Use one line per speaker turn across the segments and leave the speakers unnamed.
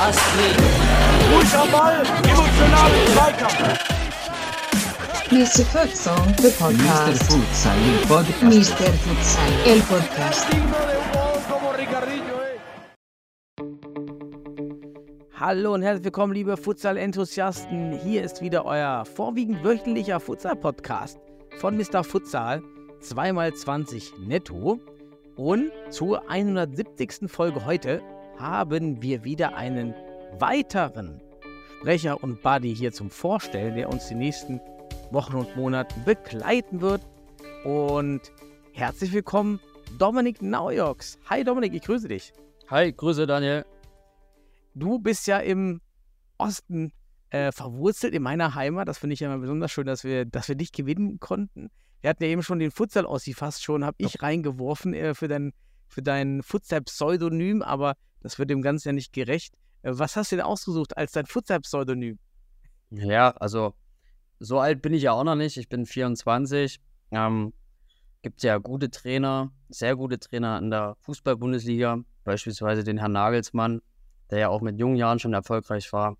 Astrid.
Ball, emotionalen Zweikampf.
Mr. Futsal, the
Mr.
podcast.
Futsal, il podcast.
Mr. Futsal, el podcast.
Hallo und herzlich willkommen, liebe Futsal-Enthusiasten. Hier ist wieder euer vorwiegend wöchentlicher Futsal-Podcast von Mr. Futsal, 2x20 netto. Und zur 170. Folge heute haben wir wieder einen weiteren Sprecher und Buddy hier zum Vorstellen, der uns die nächsten Wochen und Monate begleiten wird. Und herzlich willkommen, Dominik Naujoks. Hi Dominik, ich grüße dich.
Hi, Grüße Daniel.
du bist ja im Osten äh, verwurzelt in meiner Heimat. Das finde ich ja immer besonders schön, dass wir, dass wir dich gewinnen konnten. Wir hatten ja eben schon den Futsal-Ossi fast schon, habe ich reingeworfen äh, für dein, für dein Futsal-Pseudonym, aber das wird dem Ganzen ja nicht gerecht. Äh, was hast du denn ausgesucht als dein Futsal-Pseudonym?
Ja, also so alt bin ich ja auch noch nicht. Ich bin 24. Ähm, gibt ja gute Trainer, sehr gute Trainer in der Fußball-Bundesliga, beispielsweise den Herrn Nagelsmann, der ja auch mit jungen Jahren schon erfolgreich war.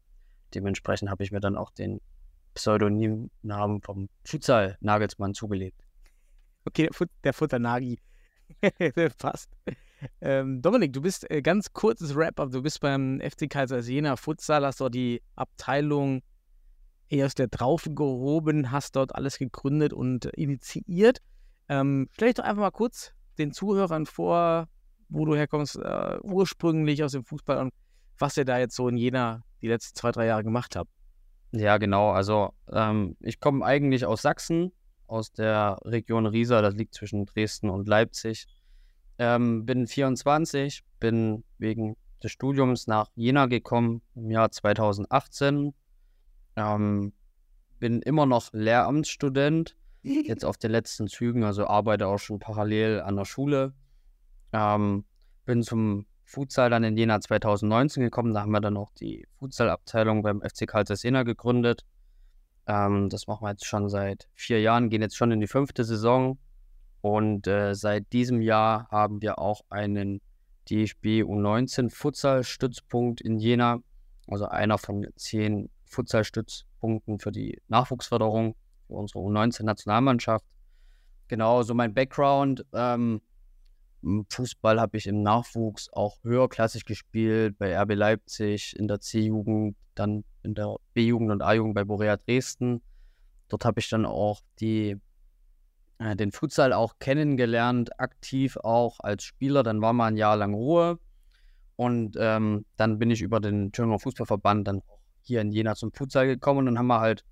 Dementsprechend habe ich mir dann auch den Pseudonymnamen vom Futsal Nagelsmann zugelegt.
Okay, der, Fut der Futternagi. Passt. Ähm, Dominik, du bist äh, ganz kurzes Wrap-up. Du bist beim FC Kaisersjena Futsal, hast dort die Abteilung eher aus der Traufe gehoben, hast dort alles gegründet und initiiert. Ähm, stell dich doch einfach mal kurz den Zuhörern vor, wo du herkommst, äh, ursprünglich aus dem Fußball und was ihr da jetzt so in Jena die letzten zwei, drei Jahre gemacht habt.
Ja, genau. Also ähm, ich komme eigentlich aus Sachsen, aus der Region Riesa, das liegt zwischen Dresden und Leipzig. Ähm, bin 24, bin wegen des Studiums nach Jena gekommen im Jahr 2018. Ähm, bin immer noch Lehramtsstudent, jetzt auf den letzten Zügen, also arbeite auch schon parallel an der Schule. Ähm, bin zum Futsal dann in Jena 2019 gekommen. Da haben wir dann auch die Futsal-Abteilung beim FC Karlsruhe gegründet. Ähm, das machen wir jetzt schon seit vier Jahren, gehen jetzt schon in die fünfte Saison. Und äh, seit diesem Jahr haben wir auch einen DFB U19 Futsal-Stützpunkt in Jena. Also einer von zehn Futsal-Stützpunkten für die Nachwuchsförderung für unsere U19-Nationalmannschaft. Genau, so mein Background. Ähm, Fußball habe ich im Nachwuchs auch höherklassig gespielt, bei RB Leipzig, in der C-Jugend, dann in der B-Jugend und A-Jugend bei Borea Dresden. Dort habe ich dann auch die, äh, den Futsal auch kennengelernt, aktiv auch als Spieler. Dann war mal ein Jahr lang Ruhe. Und ähm, dann bin ich über den Thüringer Fußballverband dann hier in Jena zum Futsal gekommen. Und dann haben wir halt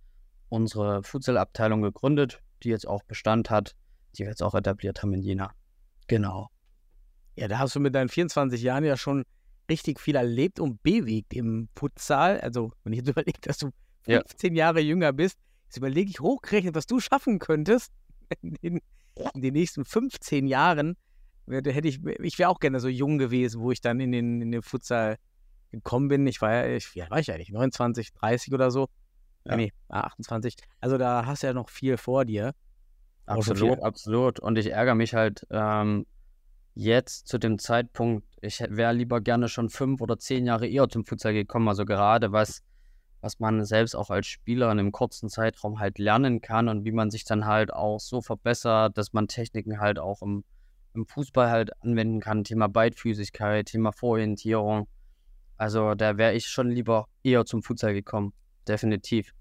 unsere Futsal-Abteilung gegründet, die jetzt auch Bestand hat, die wir jetzt auch etabliert haben in Jena. Genau.
Ja, da hast du mit deinen 24 Jahren ja schon richtig viel erlebt und bewegt im Futsal. Also, wenn ich jetzt überlege, dass du
Ja.
15 Jahre jünger bist, jetzt überlege ich hochgerechnet, was du schaffen könntest in den, in den nächsten 15 Jahren. Hätte hätte ich, ich wäre auch gerne so jung gewesen, wo ich dann in den, in den Futsal gekommen bin. Ich war ja, ich, wie alt war ich eigentlich? 29, 30 oder so?
Ja.
Nee, ah, 28. Also da hast du ja noch viel vor dir.
Absolut, absolut. Und ich ärgere mich halt ähm, jetzt zu dem Zeitpunkt, ich wäre lieber gerne schon fünf oder zehn Jahre eher zum Futsal gekommen. Also gerade was, was man selbst auch als Spieler in einem kurzen Zeitraum halt lernen kann und wie man sich dann halt auch so verbessert, dass man Techniken halt auch im, im Fußball halt anwenden kann. Thema Beidfüßigkeit, Thema Vororientierung. Also da wäre ich schon lieber eher zum Futsal gekommen. Definitiv.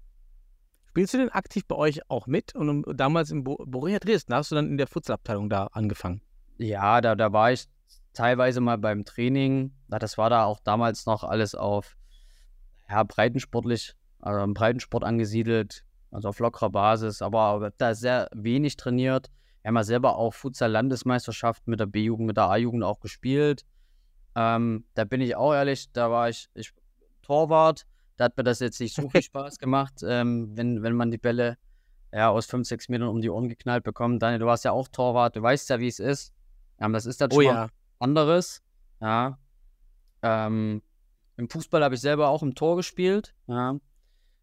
Spielst du denn aktiv bei euch auch mit? Und damals in Bo Borea Dresden hast du dann in der Futsalabteilung da angefangen.
Ja, da, da war ich teilweise mal beim Training. Das war da auch damals noch alles auf ja, breitensportlich, also im Breitensport angesiedelt, also auf lockerer Basis, aber da sehr wenig trainiert. Wir haben ja selber auch Futsal-Landesmeisterschaft mit der B-Jugend, mit der A-Jugend auch gespielt. Ähm, da bin ich auch ehrlich, da war ich, ich Torwart. Da hat mir das jetzt nicht so viel Spaß gemacht, ähm, wenn, wenn man die Bälle ja, aus 5, 6 Metern um die Ohren geknallt bekommt. Daniel, du warst ja auch Torwart, du weißt ja, wie es ist. Ähm, das ist dann
Oh
schon
ja.
anderes. Ja. Ähm, Im Fußball habe ich selber auch im Tor gespielt. Ja.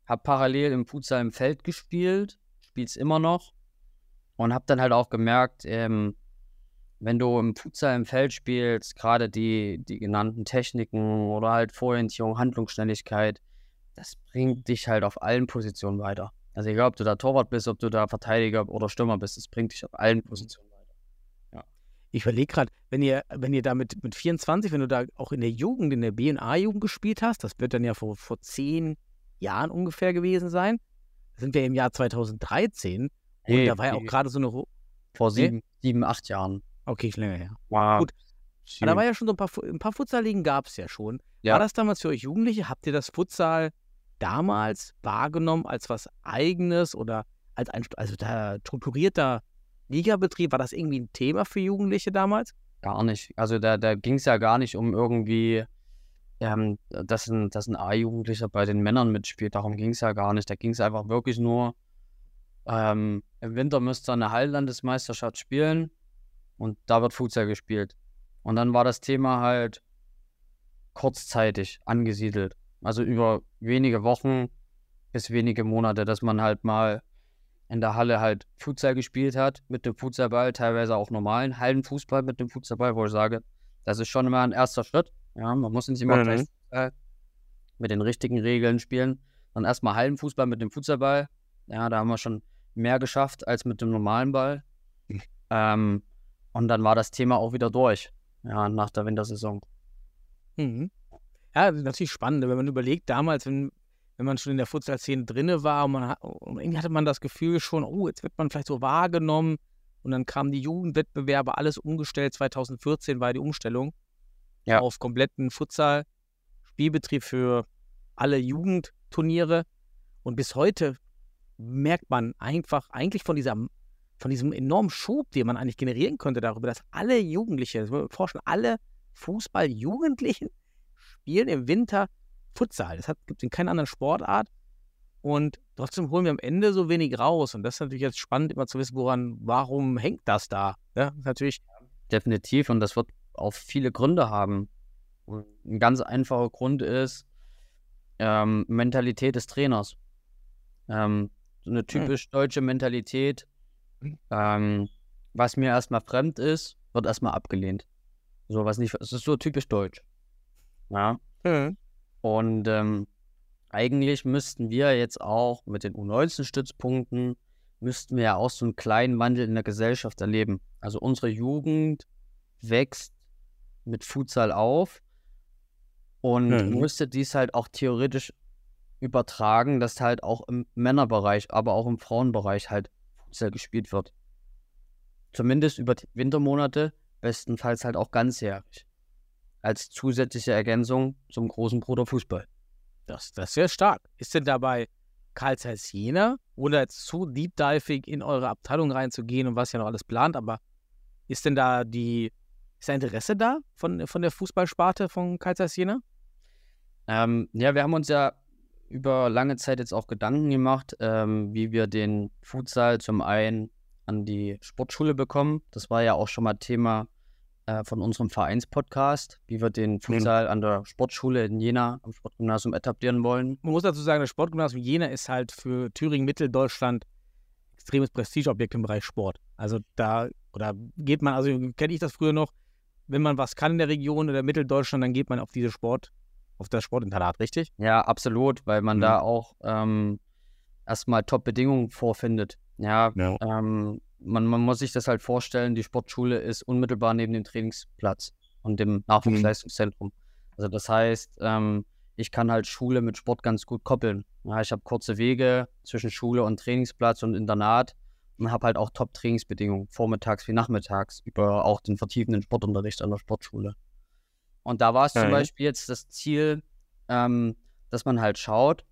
Habe parallel im Futsal im Feld gespielt. Spiele es immer noch. und habe dann halt auch gemerkt, ähm, wenn du im Futsal im Feld spielst, gerade die, die genannten Techniken oder halt Vororientierung, Handlungsschnelligkeit, das bringt dich halt auf allen Positionen weiter. Also egal, ob du da Torwart bist, ob du da Verteidiger oder Stürmer bist, das bringt dich auf allen Positionen weiter.
Ich überlege gerade, wenn ihr, wenn ihr da mit, mit 24, wenn du da auch in der Jugend, in der BNA-Jugend gespielt hast, das wird dann ja vor, vor zehn Jahren ungefähr gewesen sein. Sind wir im Jahr 2013 und
Nee,
da war ja auch gerade so eine.
Vor
Nee?
sieben, sieben, acht Jahren.
Okay, ist länger her.
Wow.
Gut. Aber da war ja schon so ein paar, ein paar Futsal-Ligen gab es ja schon.
Ja.
War das damals für euch Jugendliche? Habt ihr das Futsal damals wahrgenommen als was Eigenes oder als ein also da strukturierter Ligabetrieb? War das irgendwie ein Thema für Jugendliche damals?
Gar nicht. Also da, da ging es ja gar nicht um irgendwie, ähm, dass ein, dass ein A-Jugendlicher bei den Männern mitspielt. Darum ging es ja gar nicht. Da ging es einfach wirklich nur, ähm, im Winter müsst ihr eine Hallenlandesmeisterschaft spielen und da wird Futsal gespielt. Und dann war das Thema halt kurzzeitig angesiedelt. Also über wenige Wochen bis wenige Monate, dass man halt mal in der Halle halt Futsal gespielt hat mit dem Futsalball, teilweise auch normalen Hallenfußball mit dem Futsalball, wo ich sage, das ist schon immer ein erster Schritt. Ja, man muss nicht immer
Mhm.
gleich Futsal mit den richtigen Regeln spielen, dann erstmal Hallenfußball mit dem Futsalball. Ja, da haben wir schon mehr geschafft als mit dem normalen Ball. Ähm, und dann war das Thema auch wieder durch, ja, nach der Wintersaison.
Mhm. Ja, natürlich spannend, wenn man überlegt, damals, wenn, wenn man schon in der Futsal-Szene drinne war und, man, und irgendwie hatte man das Gefühl schon, oh, jetzt wird man vielleicht so wahrgenommen und dann kamen die Jugendwettbewerbe, alles umgestellt. 2014 war die Umstellung
Ja.
auf kompletten Futsal-Spielbetrieb für alle Jugendturniere und bis heute merkt man einfach eigentlich von dieser von diesem enormen Schub, den man eigentlich generieren könnte darüber, dass alle Jugendliche, das vorstellen, alle Fußball-Jugendlichen spielen im Winter Futsal. Das gibt es in keiner anderen Sportart. Und trotzdem holen wir am Ende so wenig raus. Und das ist natürlich jetzt spannend, immer zu wissen, woran, warum hängt das da? Ja, das ist natürlich,
Definitiv. Und das wird auch viele Gründe haben. Und ein ganz einfacher Grund ist ähm, Mentalität des Trainers. Ähm, so eine typisch deutsche Mentalität. Ähm, was mir erstmal fremd ist, wird erstmal abgelehnt. So was nicht, es ist so typisch deutsch. Ja. Und ähm, eigentlich müssten wir jetzt auch mit den U19-Stützpunkten, müssten wir ja auch so einen kleinen Wandel in der Gesellschaft erleben. Also unsere Jugend wächst mit Futsal auf und
Mhm.
müsste dies halt auch theoretisch übertragen, dass halt auch im Männerbereich, aber auch im Frauenbereich halt Futsal gespielt wird. Zumindest über die Wintermonate, bestenfalls halt auch ganzjährig. Als zusätzliche Ergänzung zum großen Bruder Fußball.
das, das ist sehr stark. Ist denn dabei Karl Zeiss Jena, ohne jetzt zu deep diving in eure Abteilung reinzugehen und was ja noch alles plant, aber ist denn da die, ist da Interesse da von, von der Fußballsparte von Karl Zeiss Jena?
Ähm, ja, wir haben uns ja über lange Zeit jetzt auch Gedanken gemacht, ähm, wie wir den Futsal zum einen an die Sportschule bekommen. Das war ja auch schon mal Thema äh, von unserem Vereinspodcast, wie wir den Futsal an der Sportschule in Jena am Sportgymnasium etablieren wollen.
Man muss dazu sagen, das Sportgymnasium Jena ist halt für Thüringen, Mitteldeutschland extremes Prestigeobjekt im Bereich Sport. Also da, oder geht man, also kenne ich das früher noch, wenn man was kann in der Region oder Mitteldeutschland, dann geht man auf diese Sport, auf das Sportinternat, richtig?
Ja, absolut, weil man
Mhm.
da auch ähm, erstmal Top-Bedingungen vorfindet. Ja,
Ja.
ähm, man, man muss sich das halt vorstellen, die Sportschule ist unmittelbar neben dem Trainingsplatz und dem Nachwuchsleistungszentrum. Also das heißt, ähm, ich kann halt Schule mit Sport ganz gut koppeln. Ja, ich habe kurze Wege zwischen Schule und Trainingsplatz und Internat und habe halt auch Top-Trainingsbedingungen, vormittags wie nachmittags, über auch den vertiefenden Sportunterricht an der Sportschule. Und da war es zum
Mhm.
Beispiel jetzt das Ziel, ähm, dass man halt schaut,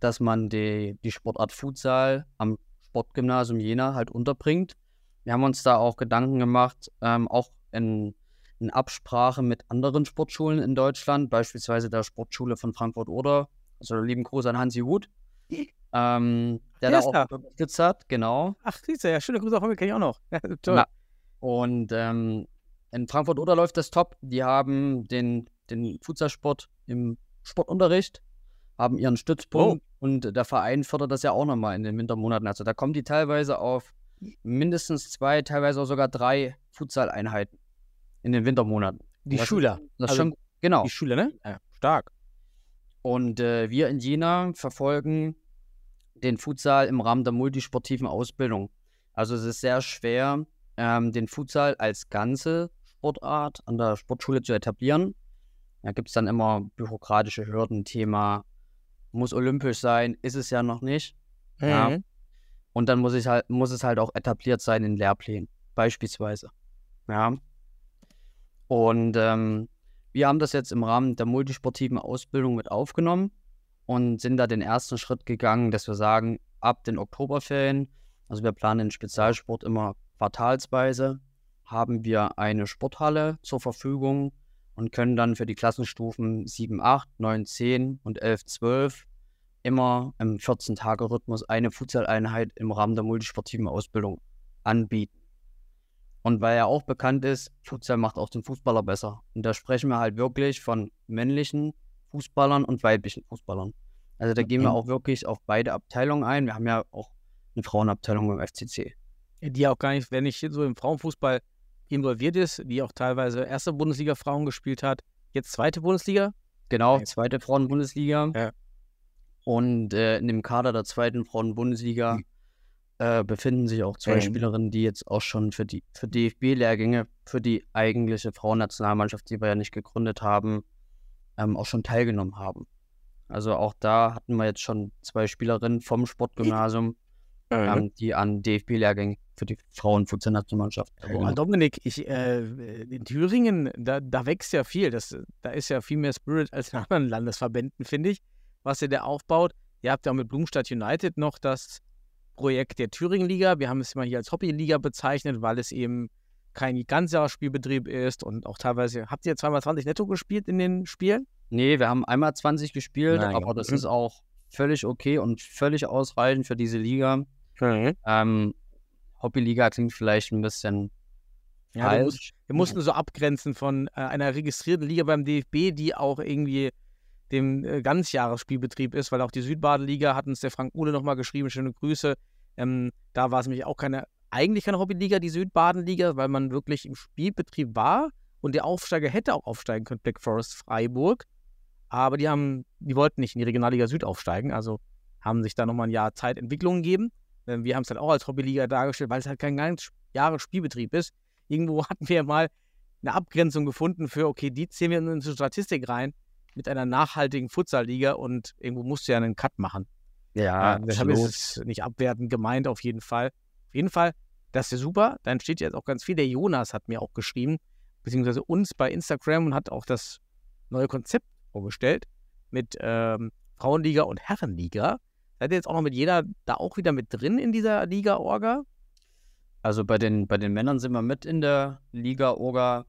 dass man die, die Sportart Futsal am Sportgymnasium Jena halt unterbringt. Wir haben uns da auch Gedanken gemacht, ähm, auch in, in Absprache mit anderen Sportschulen in Deutschland, beispielsweise der Sportschule von Frankfurt-Oder, also lieben Gruß an Hansi Huth, ähm, der da auch
da.
unterstützt hat, genau.
Ach, siehst du, ja, schöne Grüße auch kenne ich auch noch. Ja, toll.
Na, Und ähm, in Frankfurt-Oder läuft das top. Die haben den, den Futsalsport im Sportunterricht, haben ihren Stützpunkt und der Verein fördert das ja auch nochmal in den Wintermonaten. Also da kommen die teilweise auf mindestens zwei, teilweise auch sogar drei Futsal-Einheiten in den Wintermonaten.
Die
Das ist-
Schüler.
Das ist
Also
schon, genau.
Die Schüler, ne? Ja, stark.
Und äh, wir in Jena verfolgen den Futsal im Rahmen der multisportiven Ausbildung. Also es ist sehr schwer, ähm, den Futsal als ganze Sportart an der Sportschule zu etablieren. Da gibt es dann immer bürokratische Hürden, Thema muss olympisch sein, ist es ja noch nicht. Ja.
Mhm.
Und dann muss, ich halt, muss es halt auch etabliert sein in Lehrplänen, beispielsweise. Ja. Und ähm, wir haben das jetzt im Rahmen der multisportiven Ausbildung mit aufgenommen und sind da den ersten Schritt gegangen, dass wir sagen, ab den Oktoberferien, also wir planen den Spezialsport immer quartalsweise, haben wir eine Sporthalle zur Verfügung und können dann für die Klassenstufen 7, 8, 9, 10 und 11, 12 immer im 14-Tage-Rhythmus eine Futsal-Einheit im Rahmen der multisportiven Ausbildung anbieten. Und weil ja auch bekannt ist, Futsal macht auch den Fußballer besser. Und da sprechen wir halt wirklich von männlichen Fußballern und weiblichen Fußballern. Also da gehen wir auch wirklich auf beide Abteilungen ein. Wir haben ja auch eine Frauenabteilung beim FCC.
Die auch gar nicht, wenn ich so im Frauenfußball involviert ist, die auch teilweise erste Bundesliga Frauen gespielt hat, jetzt zweite Bundesliga.
Genau, zweite Frauenbundesliga.
Ja.
Und äh, in dem Kader der zweiten Frauenbundesliga äh, befinden sich auch zwei
Mhm.
Spielerinnen, die jetzt auch schon für die für DFB-Lehrgänge, für die eigentliche Frauennationalmannschaft, die wir ja nicht gegründet haben, ähm, auch schon teilgenommen haben. Also auch da hatten wir jetzt schon zwei Spielerinnen vom Sportgymnasium, ähm, die an DFB-Lehrgängen für die Frauenfußballnationalmannschaft
Boah,
teilgenommen haben.
Dominik, ich, äh, in Thüringen, da, da wächst ja viel. Das, da ist ja viel mehr Spirit als in anderen Landesverbänden, finde ich, was ihr da aufbaut. Ihr habt ja auch mit Blumstadt United noch das Projekt der Thüringen-Liga. Wir haben es mal hier als Hobbyliga bezeichnet, weil es eben kein Ganzjahresspielbetrieb ist und auch teilweise, habt ihr zweimal 20 netto gespielt in den Spielen?
Nee, wir haben einmal 20 gespielt,
Mein
aber
Gott,
das
mhm.
ist auch völlig okay und völlig ausreichend für diese Liga. Ähm, Hobbyliga klingt vielleicht ein bisschen
Ja, du musst,
falsch.
wir mussten so abgrenzen von äh, einer registrierten Liga beim DFB, die auch irgendwie dem äh, Ganzjahresspielbetrieb ist, weil auch die Südbadenliga hat uns der Frank Uhle nochmal geschrieben, schöne Grüße. Ähm, da war es nämlich auch keine, eigentlich keine Hobbyliga, die Südbadenliga, weil man wirklich im Spielbetrieb war und der Aufsteiger hätte auch aufsteigen können, Black Forest Freiburg. Aber die haben, die wollten nicht in die Regionalliga Süd aufsteigen, also haben sich da nochmal ein Jahr Zeit Entwicklung gegeben. Ähm, Wir haben es halt auch als Hobbyliga dargestellt, weil es halt kein ganz Jahresspielbetrieb ist. Irgendwo hatten wir mal eine Abgrenzung gefunden für, okay, die zählen wir in unsere Statistik rein mit einer nachhaltigen Futsalliga und irgendwo musst du ja einen Cut machen.
Ja,
Äh, deshalb ist es nicht abwertend gemeint, auf jeden Fall. Auf jeden Fall, das ist super. Dann steht jetzt auch ganz viel. Der Jonas hat mir auch geschrieben, beziehungsweise uns bei Instagram und hat auch das neue Konzept vorgestellt mit ähm, Frauenliga und Herrenliga. Seid ihr jetzt auch noch mit jeder da auch wieder mit drin in dieser Liga-Orga?
Also bei den, bei den Männern sind wir mit in der Liga Orga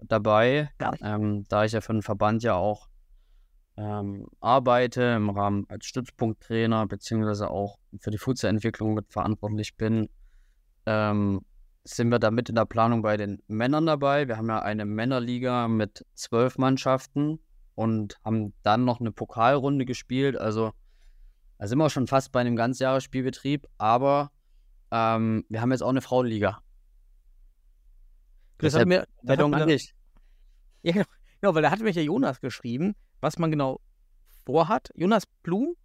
dabei, ähm, da ich ja für den Verband ja auch ähm, arbeite, im Rahmen als Stützpunkttrainer, beziehungsweise auch für die Fußballentwicklung mit verantwortlich bin, ähm, sind wir da mit in der Planung bei den Männern dabei. Wir haben ja eine Männerliga mit zwölf Mannschaften und haben dann noch eine Pokalrunde gespielt. Also da sind wir schon fast bei einem Ganzjahresspielbetrieb, aber ähm, wir haben jetzt auch eine Frauenliga.
Das hat mir, das hat mir
dich.
Ja, genau. genau, weil da hatte mich ja Jonas geschrieben, was man genau vorhat. Jonas Blum?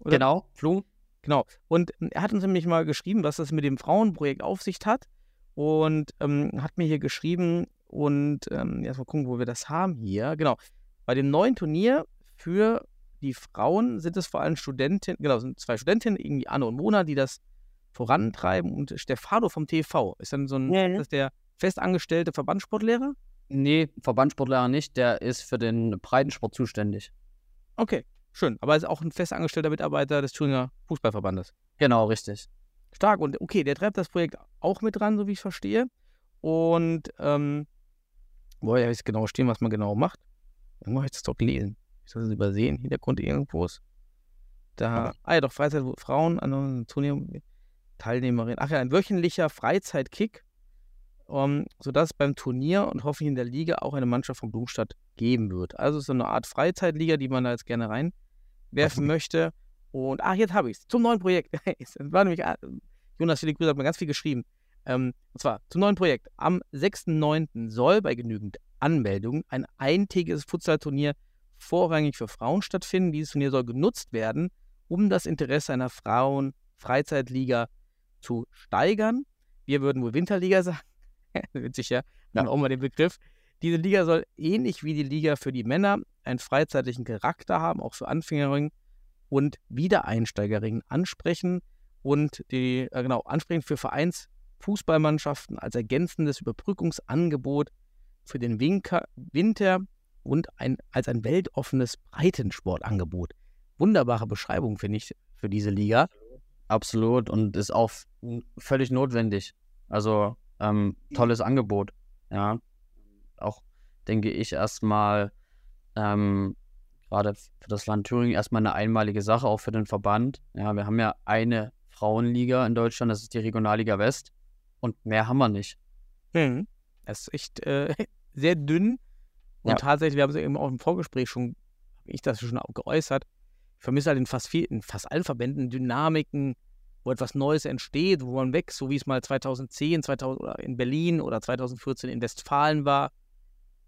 Oder?
Genau, Flum.
Genau. Und ähm, er hat uns nämlich mal geschrieben, was das mit dem Frauenprojekt auf sich hat. Und ähm, hat mir hier geschrieben und ähm, erst mal gucken, wo wir das haben hier. Genau. Bei dem neuen Turnier für die Frauen sind es vor allem Studentinnen, genau, sind zwei Studentinnen, irgendwie Anne und Mona, die das vorantreiben. Und Stefano vom TV ist dann so ein,
Ja, ja.
ist der festangestellte Verbandssportlehrer?
Nee, Verbandssportlehrer nicht, der ist für den Breitensport zuständig.
Okay, schön. Aber er ist auch ein festangestellter Mitarbeiter des Thüringer Fußballverbandes.
Genau, richtig.
Stark. Und okay, der treibt das Projekt auch mit dran, so wie ich verstehe. Und, ähm, wo ja jetzt genau stehen, was man genau macht. Irgendwo habe ich das doch gelesen. Ich soll das übersehen. Hintergrund irgendwo ist. Da, ah ja, doch, Freizeit, Frauen, an Turnier, Teilnehmerin. Ach ja, ein wöchentlicher Freizeitkick, um, sodass es beim Turnier und hoffentlich in der Liga auch eine Mannschaft von Blumstadt geben wird. Also so eine Art Freizeitliga, die man da jetzt gerne reinwerfen möchte. Und, ach, jetzt habe ich es. Zum neuen Projekt. Es war nämlich, ah, Jonas viele Grüße, hat mir ganz viel geschrieben. Ähm, und zwar zum neuen Projekt. Am 6.9. soll bei genügend Anmeldungen ein eintägiges Futsal-Turnier vorrangig für Frauen stattfinden. Dieses Turnier soll genutzt werden, um das Interesse einer Frauen-Freizeitliga zu steigern. Wir würden wohl Winterliga sagen. Witzig, ja. Dann auch mal den Begriff. Diese Liga soll ähnlich wie die Liga für die Männer einen freizeitlichen Charakter haben, auch für Anfängerinnen und Wiedereinsteigerinnen ansprechen und die, äh, genau, ansprechen für Vereinsfußballmannschaften als ergänzendes Überbrückungsangebot für den Winter und ein, als ein weltoffenes Breitensportangebot. Wunderbare Beschreibung, finde ich, für diese Liga.
Absolut und ist auch völlig notwendig. Also ähm, tolles Angebot. Ja, auch denke ich erstmal ähm, gerade für das Land Thüringen erstmal eine einmalige Sache, auch für den Verband. Ja, wir haben ja eine Frauenliga in Deutschland, das ist die Regionalliga West und mehr haben wir nicht.
Mhm. Das ist echt äh, sehr dünn und ja. tatsächlich, wir haben es eben auch im Vorgespräch schon, habe ich das schon geäußert, ich vermisse halt in fast, viel, in fast allen Verbänden Dynamiken, wo etwas Neues entsteht, wo man wächst, so wie es mal 2010, 2000 oder in Berlin oder 2014 in Westfalen war.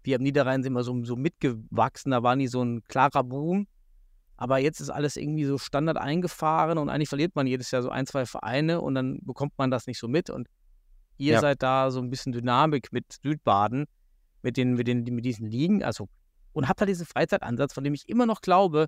Wir am Niederrhein sind immer so, so mitgewachsen, da war nie so ein klarer Boom. Aber jetzt ist alles irgendwie so Standard eingefahren und eigentlich verliert man jedes Jahr so ein, zwei Vereine und dann bekommt man das nicht so mit. Und ihr ja. seid da so ein bisschen Dynamik mit Südbaden, mit, den, mit, den, mit diesen Ligen. Also, und habt da diesen Freizeitansatz, von dem ich immer noch glaube,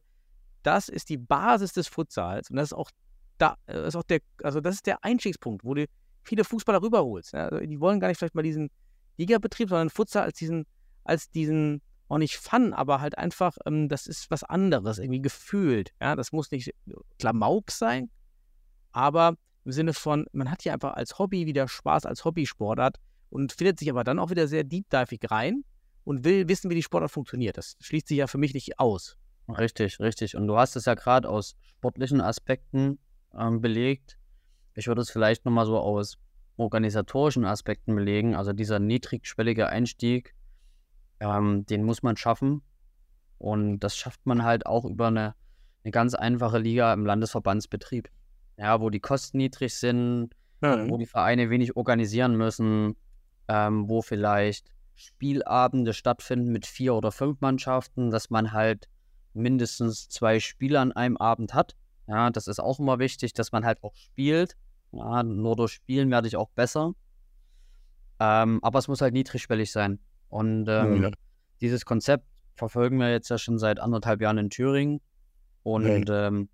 das ist die Basis des Futsals. Und das ist auch da äh, ist auch der, also das ist der Einstiegspunkt, wo du viele Fußballer rüberholst. Ja? Also die wollen gar nicht vielleicht mal diesen Ligabetrieb, sondern Futsal als diesen, als diesen, auch nicht Fun, aber halt einfach, ähm, das ist was anderes, irgendwie gefühlt. Ja, das muss nicht Klamauk sein, aber im Sinne von, man hat hier einfach als Hobby wieder Spaß, als Hobbysportart und findet sich aber dann auch wieder sehr deep-divig rein und will wissen, wie die Sportart funktioniert. Das schließt sich ja für mich nicht aus.
Richtig, richtig. Und du hast es ja gerade aus sportlichen Aspekten ähm, belegt. Ich würde es vielleicht nochmal so aus organisatorischen Aspekten belegen. Also dieser niedrigschwellige Einstieg, ähm, den muss man schaffen. Und das schafft man halt auch über eine, eine ganz einfache Liga im Landesverbandsbetrieb. Ja, wo die Kosten niedrig sind, mhm. wo die Vereine wenig organisieren müssen, ähm, wo vielleicht Spielabende stattfinden mit vier oder fünf Mannschaften, dass man halt mindestens zwei Spieler an einem Abend hat. Ja, das ist auch immer wichtig, dass man halt auch spielt. Ja, nur durch Spielen werde ich auch besser. Ähm, aber es muss halt niedrigschwellig sein. Und ähm, ja. dieses Konzept verfolgen wir jetzt ja schon seit anderthalb Jahren in Thüringen. Und ja. ähm,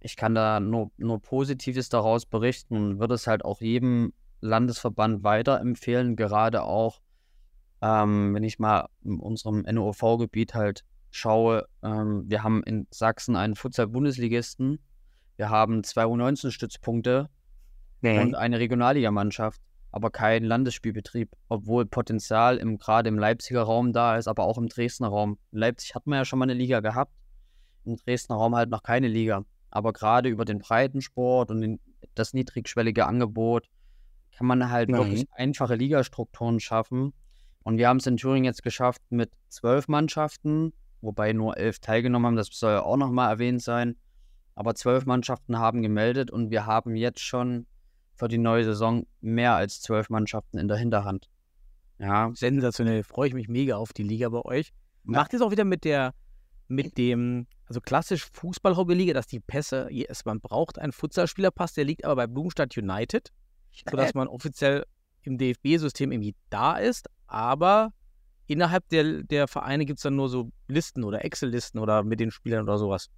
ich kann da nur, nur Positives daraus berichten und würde es halt auch jedem Landesverband weiterempfehlen, gerade auch, ähm, wenn ich mal in unserem NOV-Gebiet halt schaue, ähm, wir haben in Sachsen einen Futsal-Bundesligisten, wir haben zwei U19-Stützpunkte nee. und eine Regionalligamannschaft, aber keinen Landesspielbetrieb, obwohl Potenzial im, gerade im Leipziger Raum da ist, aber auch im Dresdner Raum. In Leipzig hat man ja schon mal eine Liga gehabt, im Dresdner Raum halt noch keine Liga. Aber gerade über den Breitensport und den, das niedrigschwellige Angebot kann man halt Nein. wirklich einfache Ligastrukturen schaffen. Und wir haben es in Thüringen jetzt geschafft mit zwölf Mannschaften, wobei nur elf teilgenommen haben. Das soll ja auch nochmal erwähnt sein. Aber zwölf Mannschaften haben gemeldet und wir haben jetzt schon für die neue Saison mehr als zwölf Mannschaften in der Hinterhand.
Ja. Sensationell, freue ich mich mega auf die Liga bei euch. Macht es auch wieder mit der, mit dem, also klassisch Fußball-Hobby-Liga, dass die Pässe, man braucht einen Futsalspielerpass, der liegt aber bei Blumenstadt United, sodass man offiziell im DFB-System irgendwie da ist, aber innerhalb der, der Vereine gibt es dann nur so Listen oder Excel-Listen oder mit den Spielern oder sowas.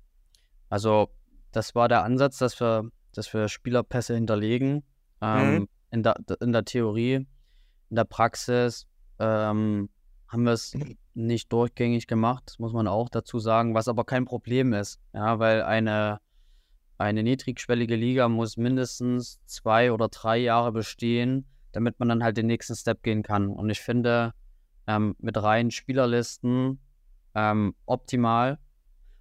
Also das war der Ansatz, dass wir, dass wir Spielerpässe hinterlegen. Ähm, mhm. in, der, in der Theorie, in der Praxis ähm, haben wir es nicht durchgängig gemacht, muss man auch dazu sagen, was aber kein Problem ist. Ja, weil eine, eine niedrigschwellige Liga muss mindestens zwei oder drei Jahre bestehen, damit man dann halt den nächsten Step gehen kann. Und ich finde, ähm, mit reinen Spielerlisten ähm, optimal,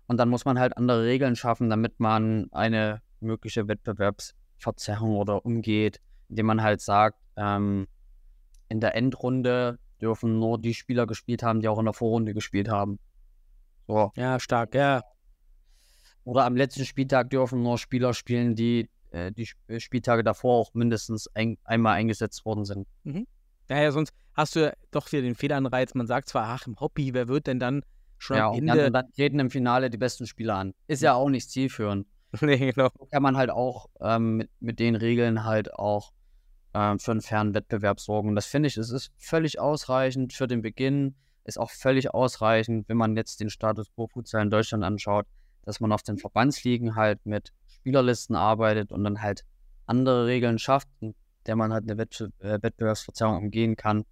und dann muss man halt andere Regeln schaffen, damit man eine mögliche Wettbewerbsverzerrung oder umgeht, indem man halt sagt, ähm, in der Endrunde dürfen nur die Spieler gespielt haben, die auch in der Vorrunde gespielt haben.
So. Ja, stark, ja.
Oder am letzten Spieltag dürfen nur Spieler spielen, die äh, die Sp- Spieltage davor auch mindestens ein, einmal eingesetzt worden sind.
Naja, sonst hast du ja doch wieder den Fehlanreiz. Man sagt zwar, ach, im Hobby, wer wird denn dann schon
Ja,
am Ende.
und dann treten im Finale die besten Spieler an. Ist ja auch nicht zielführend.
nee, genau.
Kann man halt auch ähm, mit, mit den Regeln halt auch ähm, für einen fairen Wettbewerb sorgen. Und das finde ich, es ist völlig ausreichend für den Beginn, ist auch völlig ausreichend, wenn man jetzt den Status quo Futsal in Deutschland anschaut, dass man auf den Verbandsligen halt mit Spielerlisten arbeitet und dann halt andere Regeln schafft, in der man halt eine äh, Wettbewerbsverzerrung umgehen kann.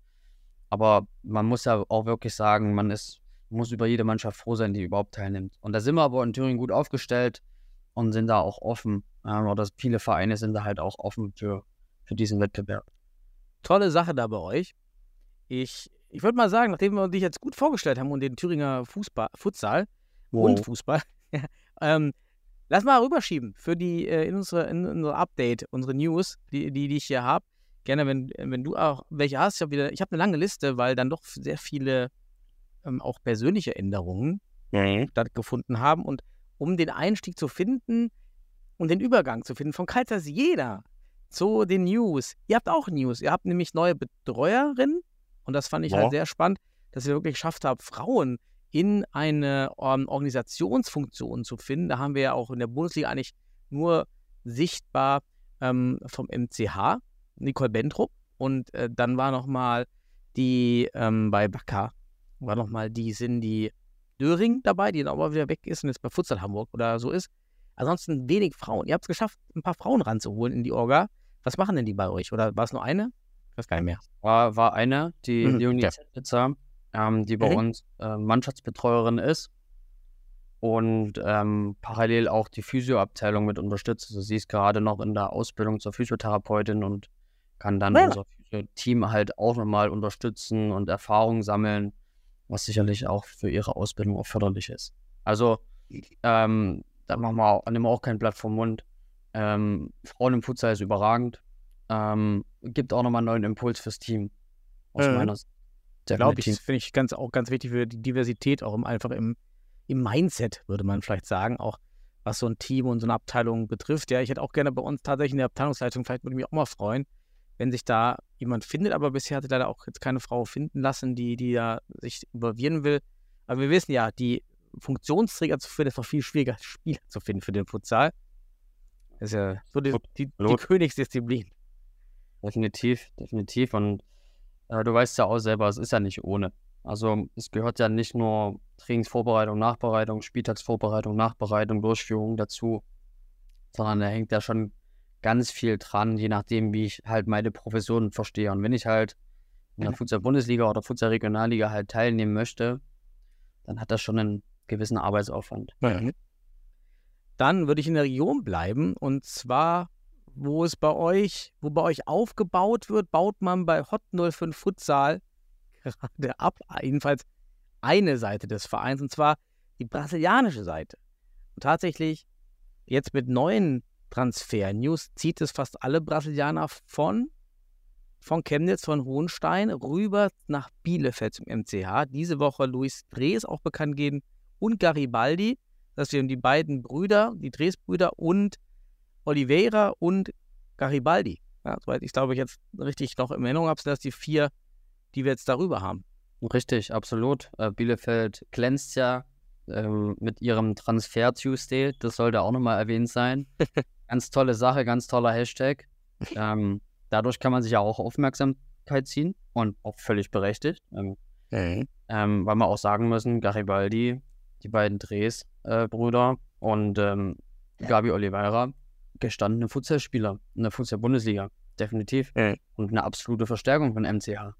Aber man muss ja auch wirklich sagen, man ist, muss über jede Mannschaft froh sein, die überhaupt teilnimmt. Und da sind wir aber in Thüringen gut aufgestellt und sind da auch offen. Oder viele Vereine sind da halt auch offen für, für diesen Wettbewerb.
Tolle Sache da bei euch. Ich, ich würde mal sagen, nachdem wir dich jetzt gut vorgestellt haben und den Thüringer Fußball, Futsal und Fußball, ähm, lass mal rüberschieben für die, äh, in unsere, in unsere Update, unsere News, die, die, die ich hier habe. Gerne, wenn, wenn du auch welche hast. Ich habe wieder, ich habe eine lange Liste, weil dann doch sehr viele ähm, auch persönliche Änderungen stattgefunden haben. Und um den Einstieg zu finden und den Übergang zu finden von Kalters jeder zu den News. Ihr habt auch News. Ihr habt nämlich neue Betreuerinnen und das fand ich
Ja.
halt sehr spannend, dass ihr wirklich geschafft habt, Frauen in eine ähm, Organisationsfunktion zu finden. Da haben wir ja auch in der Bundesliga eigentlich nur sichtbar ähm, vom MCH, Nicole Bentrup. Und äh, dann war nochmal die ähm, bei Wacker, war nochmal die Cindy Döring dabei, die dann aber wieder weg ist und jetzt bei Futsal Hamburg oder so ist. Ansonsten wenig Frauen. Ihr habt es geschafft, ein paar Frauen ranzuholen in die Orga. Was machen denn die bei euch? Oder war es nur eine? Ich weiß gar nicht mehr.
War, war eine, die
Mhm,
Leonie. Zetlitzer, ähm, die bei
Mhm.
uns äh, Mannschaftsbetreuerin ist und ähm, parallel auch die Physioabteilung mit unterstützt. Also sie ist gerade noch in der Ausbildung zur Physiotherapeutin und kann dann
Ja.
unser Physio-Team halt auch nochmal unterstützen und Erfahrungen sammeln, was sicherlich auch für ihre Ausbildung auch förderlich ist. Also ähm, da machen wir auch, nehmen wir auch kein Blatt vom Mund. Ähm, Frauen im Futsal ist überragend. Ähm, gibt auch nochmal einen neuen Impuls fürs Team. Aus
Mhm.
meiner Sicht.
Glaube ich, finde ich ganz, auch ganz wichtig für die Diversität, auch im, einfach im, im Mindset, würde man vielleicht sagen, auch was so ein Team und so eine Abteilung betrifft. Ja, ich hätte auch gerne bei uns tatsächlich in der Abteilungsleitung, vielleicht würde ich mich auch mal freuen, wenn sich da jemand findet, aber bisher hat sich leider auch jetzt keine Frau finden lassen, die, die da sich involvieren will. Aber wir wissen ja, die Funktionsträger zu finden, ist noch viel schwieriger, Spieler zu finden für den Futsal. Das ist ja so die, die, die. Königsdisziplin.
Definitiv, definitiv. Und du weißt ja auch selber, es ist ja nicht ohne. Also es gehört ja nicht nur Trainingsvorbereitung, Nachbereitung, Spieltagsvorbereitung, Nachbereitung, Durchführung dazu, sondern da hängt ja schon ganz viel dran, je nachdem, wie ich halt meine Profession verstehe. Und wenn ich halt in der Futsal-Bundesliga oder Futsal-Regionalliga halt teilnehmen möchte, dann hat das schon einen gewissen Arbeitsaufwand.
Dann würde ich in der Region bleiben und zwar, wo es bei euch, wo bei euch aufgebaut wird, baut man bei Hot 05 Futsal gerade ab, jedenfalls eine Seite des Vereins und zwar die brasilianische Seite. Und tatsächlich jetzt mit neuen Transfer-News zieht es fast alle Brasilianer von von Chemnitz, von Hohenstein rüber nach Bielefeld zum MCH. Diese Woche Luis Drees auch bekannt gegeben und Garibaldi dass wir haben die beiden Brüder, die Dres-Brüder und Oliveira und Garibaldi. Ja, soweit ich glaube, ich jetzt richtig noch in Erinnerung habe, sind das die vier, die wir jetzt darüber haben.
Richtig, absolut. Äh, Bielefeld glänzt ja ähm, mit ihrem Transfer Tuesday. Das sollte auch nochmal erwähnt sein. ganz tolle Sache, ganz toller Hashtag. Ähm, dadurch kann man sich ja auch Aufmerksamkeit ziehen und auch völlig berechtigt. Ähm, ähm, weil wir auch sagen müssen, Garibaldi, die beiden Dres-Brüder und ähm, Gabi Oliveira, gestandene Futsalspieler in der Futsal-Bundesliga. Definitiv.
Mhm.
Und eine absolute Verstärkung von MCH.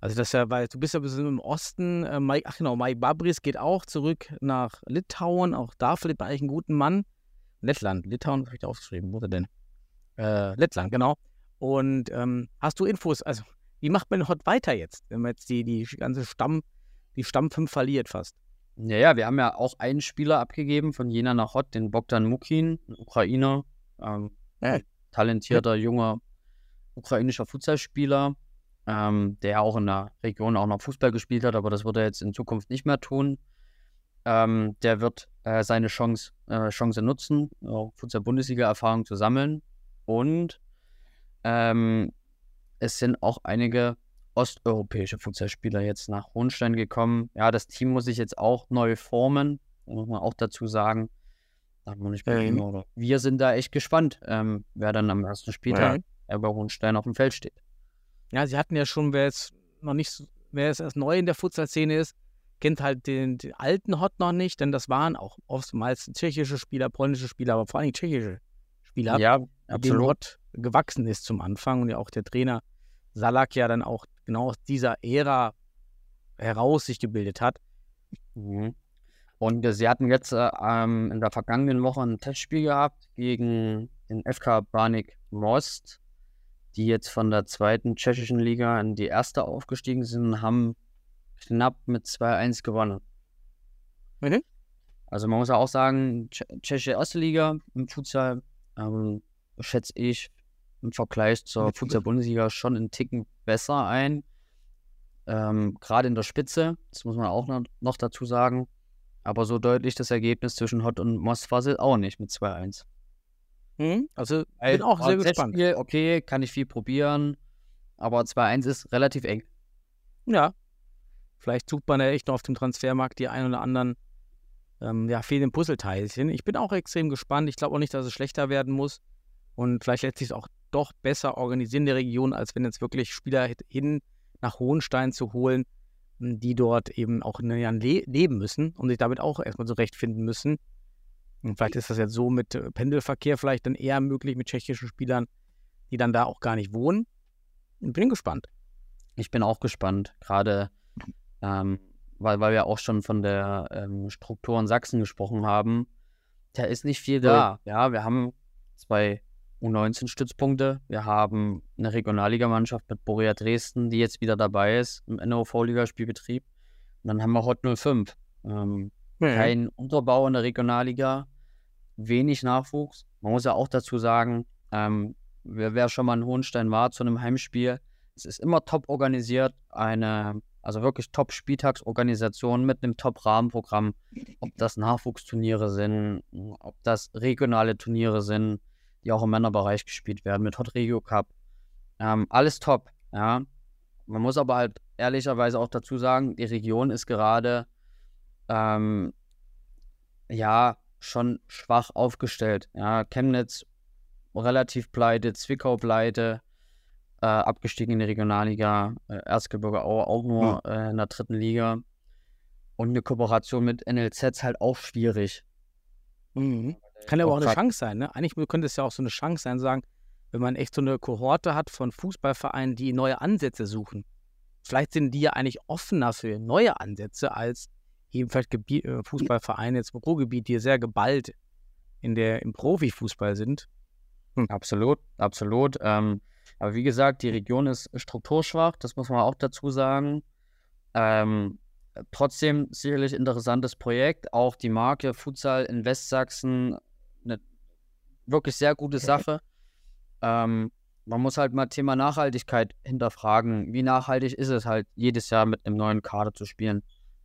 Also das ist ja, weil du bist ja ein bisschen im Osten. Äh, Mike, ach genau, Mike Babris geht auch zurück nach Litauen. Auch da findet man eigentlich einen guten Mann. Lettland, Litauen, habe ich da aufgeschrieben? Wo ist er denn? Äh, Lettland, genau. Und ähm, hast du Infos, also wie macht man Hot weiter jetzt, wenn man jetzt die, die ganze Stamm, die Stamm 5 verliert fast?
Ja, ja, wir haben ja auch einen Spieler abgegeben von Jena nach Hot, den Bogdan Mukin, ein Ukrainer, ähm,
Ja.
talentierter, junger ukrainischer Futsalspieler, ähm, der auch in der Region auch noch Fußball gespielt hat, aber das wird er jetzt in Zukunft nicht mehr tun. Ähm, der wird äh, seine Chance, äh, Chance nutzen, auch Futsal-Bundesliga-Erfahrung zu sammeln. Und ähm, es sind auch einige osteuropäische Futsalspieler jetzt nach Hohenstein gekommen. Ja, das Team muss sich jetzt auch neu formen, muss man auch dazu sagen. Darf man nicht
Ähm.
oder wir sind da echt gespannt, ähm, wer dann am ersten Spieltag äh, bei Hohenstein auf dem Feld steht.
Ja, sie hatten ja schon, wer jetzt noch nicht, wer jetzt erst neu in der Futsal-Szene ist, kennt halt den, den alten Hot noch nicht, denn das waren auch oftmals tschechische Spieler, polnische Spieler, aber vor allem tschechische Spieler,
Ja,
mit dem
absolut.
Hot gewachsen ist zum Anfang und ja auch der Trainer Salak ja dann auch genau aus dieser Ära heraus sich gebildet hat.
Mhm. Und äh, sie hatten jetzt äh, ähm, in der vergangenen Woche ein Testspiel gehabt gegen den FK Banik Most, die jetzt von der zweiten tschechischen Liga in die erste aufgestiegen sind und haben knapp mit 2-1 gewonnen.
Mhm.
Also man muss ja auch sagen, Tsche- tschechische erste Liga im Futsal ähm, schätze ich im Vergleich zur Futsal-Bundesliga schon einen Ticken besser ein. Ähm, Gerade in der Spitze, das muss man auch noch, dazu sagen. Aber so deutlich das Ergebnis zwischen Hot und es auch nicht mit 2-1.
Mhm. Also bin auch sehr gespannt.
Testspiel, okay, kann ich viel probieren, aber 2-1 ist relativ eng.
Ja. Vielleicht sucht man ja echt noch auf dem Transfermarkt die ein oder anderen ähm, ja, fehlenden Puzzleteilchen. Ich bin auch extrem gespannt. Ich glaube auch nicht, dass es schlechter werden muss. Und vielleicht lässt sich es auch doch besser organisieren in der Region, als wenn jetzt wirklich Spieler hin nach Hohenstein zu holen, m, die dort eben auch in den Jahren le leben müssen und sich damit auch erstmal zurechtfinden müssen. Und vielleicht ist das jetzt so mit äh, Pendelverkehr vielleicht dann eher möglich mit tschechischen Spielern, die dann da auch gar nicht wohnen. Und bin gespannt.
Ich bin auch gespannt, gerade ähm, weil, weil wir auch schon von der ähm, Struktur in Sachsen gesprochen haben. Da ist nicht viel da. Ja, wir haben zwei U19-Stützpunkte. Wir haben eine Regionalligamannschaft mit Borea Dresden, die jetzt wieder dabei ist im NOV-Ligaspielbetrieb. Und dann haben wir Hot 05. Ähm, kein Unterbau in der Regionalliga, wenig Nachwuchs. Man muss ja auch dazu sagen, ähm, wer, wer schon mal in Hohenstein war zu einem Heimspiel, es ist immer top organisiert, eine, also wirklich top Spieltagsorganisation mit einem top Rahmenprogramm, ob das Nachwuchsturniere sind, ob das regionale Turniere sind, die auch im Männerbereich gespielt werden, mit Hot Regio Cup. Ähm, alles top, ja. Man muss aber halt ehrlicherweise auch dazu sagen, die Region ist gerade ähm, ja, schon schwach aufgestellt. Ja, Chemnitz relativ pleite, Zwickau pleite, äh, abgestiegen in die Regionalliga, äh, Erzgebirge Aue auch nur äh, in der dritten Liga. Und eine Kooperation mit NLZ ist halt auch schwierig.
Mhm. Kann ja aber auch eine Chance sein, ne? Eigentlich könnte es ja auch so eine Chance sein, sagen, wenn man echt so eine Kohorte hat von Fußballvereinen, die neue Ansätze suchen. Vielleicht sind die ja eigentlich offener für neue Ansätze als eben vielleicht äh, Fußballvereine jetzt im Ruhrgebiet, die sehr geballt in der, im Profifußball sind.
Absolut, absolut. Ähm, aber wie gesagt, die Region ist strukturschwach, das muss man auch dazu sagen. Ähm, trotzdem sicherlich interessantes Projekt. Auch die Marke Futsal in Westsachsen, wirklich sehr gute Sache. Ähm, man muss halt mal Thema Nachhaltigkeit hinterfragen. Wie nachhaltig ist es halt, jedes Jahr mit einem neuen Kader zu spielen?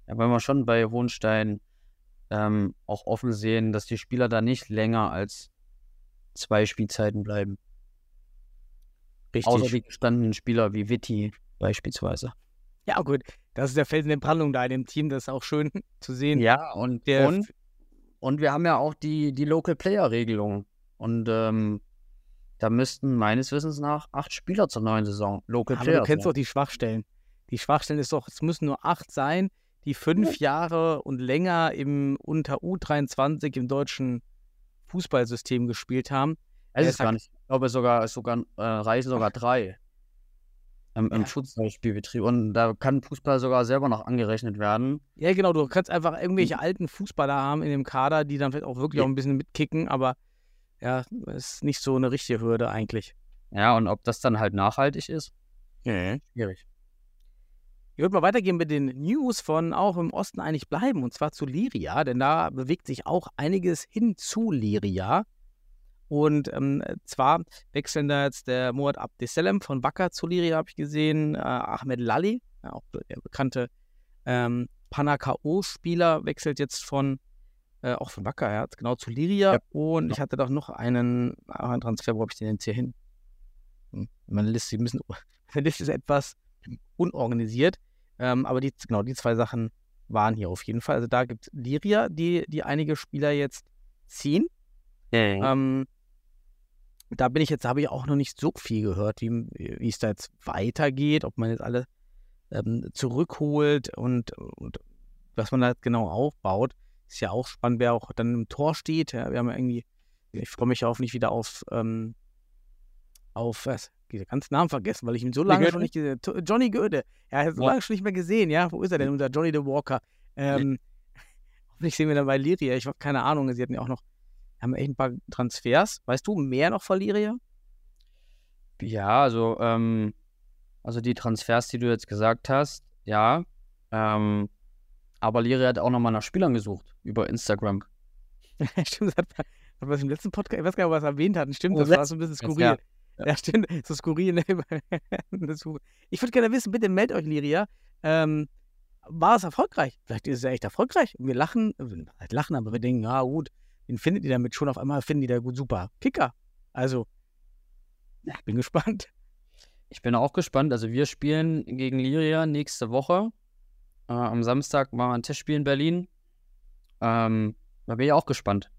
Ja, wenn wir schon bei Hohenstein ähm, auch offen sehen, dass die Spieler da nicht länger als zwei Spielzeiten bleiben.
Richtig.
Außer die gestandenen Spieler wie Vitti beispielsweise.
ja, gut. Das ist der Fels in der Brandung da in dem Team. Das ist auch schön zu sehen.
Ja, und,
Der
und, und wir haben ja auch die, die Local Player Regelung. Und ähm, da müssten meines Wissens nach acht Spieler zur neuen Saison Local
Aber
Player
du kennst doch die Schwachstellen. Die Schwachstellen ist doch, es müssen nur acht sein, die fünf Jahre und länger im unter U23 im deutschen Fußballsystem gespielt haben.
Es gar
sagt-
nicht. Ich glaube, sogar, sogar äh, reichen sogar drei im, im
Ja.
Fußballspielbetrieb. Und da kann Fußball sogar selber noch angerechnet werden.
Ja, genau, du kannst einfach irgendwelche alten Fußballer haben in dem Kader, die dann vielleicht auch wirklich
Ja.
auch ein bisschen mitkicken, aber ja, ist nicht so eine richtige Hürde eigentlich.
Ja, und ob das dann halt nachhaltig ist, schwierig.
Ich würde mal weitergehen mit den News von auch im Osten eigentlich bleiben, und zwar zu Liria, denn da bewegt sich auch einiges hin zu Liria. Und ähm, zwar wechseln da jetzt der Muad Abdeselem von Wacker zu Liria, habe ich gesehen, äh, Ahmed Lali, ja, auch der bekannte ähm, Panakao-Spieler wechselt jetzt von, äh, auch von Wacker, ja, genau, zu Liria.
Ja,
und
genau.
ich hatte doch noch einen, ah, einen Transfer, wo habe ich den jetzt hier hin? Hm, Meine Liste, die müssen, meine Liste ist etwas unorganisiert. Ähm, aber die, genau, die zwei Sachen waren hier auf jeden Fall. Also da gibt es Liria, die, die einige Spieler jetzt ziehen. Ähm, da bin ich jetzt, habe ich auch noch nicht so viel gehört, wie, wie es da jetzt weitergeht, ob man jetzt alle ähm, zurückholt und, und was man da genau aufbaut. Ist ja auch spannend, wer auch dann im Tor steht. Ja, wir haben ja irgendwie, ich freue mich auch nicht wieder auf, ähm, auf was? Den ganzen Namen vergessen, weil ich ihn so lange schon nicht gesehen habe. Johnny Goethe. Ja, so
Ja.
lange schon nicht mehr gesehen, ja. Wo ist er denn, unser Johnny the Walker? Ähm, hoffentlich sehen wir dann bei Liria. Ich habe keine Ahnung, sie hatten ja auch noch, haben echt ein paar Transfers. Weißt du mehr noch von Liria?
Ja, also, ähm, also die Transfers, die du jetzt gesagt hast, ja. Ähm, aber Liri hat auch nochmal nach Spielern gesucht über Instagram.
stimmt, das hat, hat was im letzten Podcast, ich weiß gar nicht, ob wir es erwähnt hatten. Stimmt,
Oh,
das war so ein bisschen skurril.
Jahr.
Ja,
Ja.
stimmt, so skurril. ne? Ich würde gerne wissen, bitte meldet euch, Liria. Ähm, war es erfolgreich? Vielleicht ist es ja echt erfolgreich. Wir lachen, nicht lachen, aber wir denken, ja gut, den findet ihr damit schon auf einmal, finden die da gut super. Kicker. Also, ja, bin gespannt.
Ich bin auch gespannt. Also wir spielen gegen Liria nächste Woche. Äh, am Samstag machen wir ein Testspiel in Berlin. Ähm, da bin ich auch gespannt,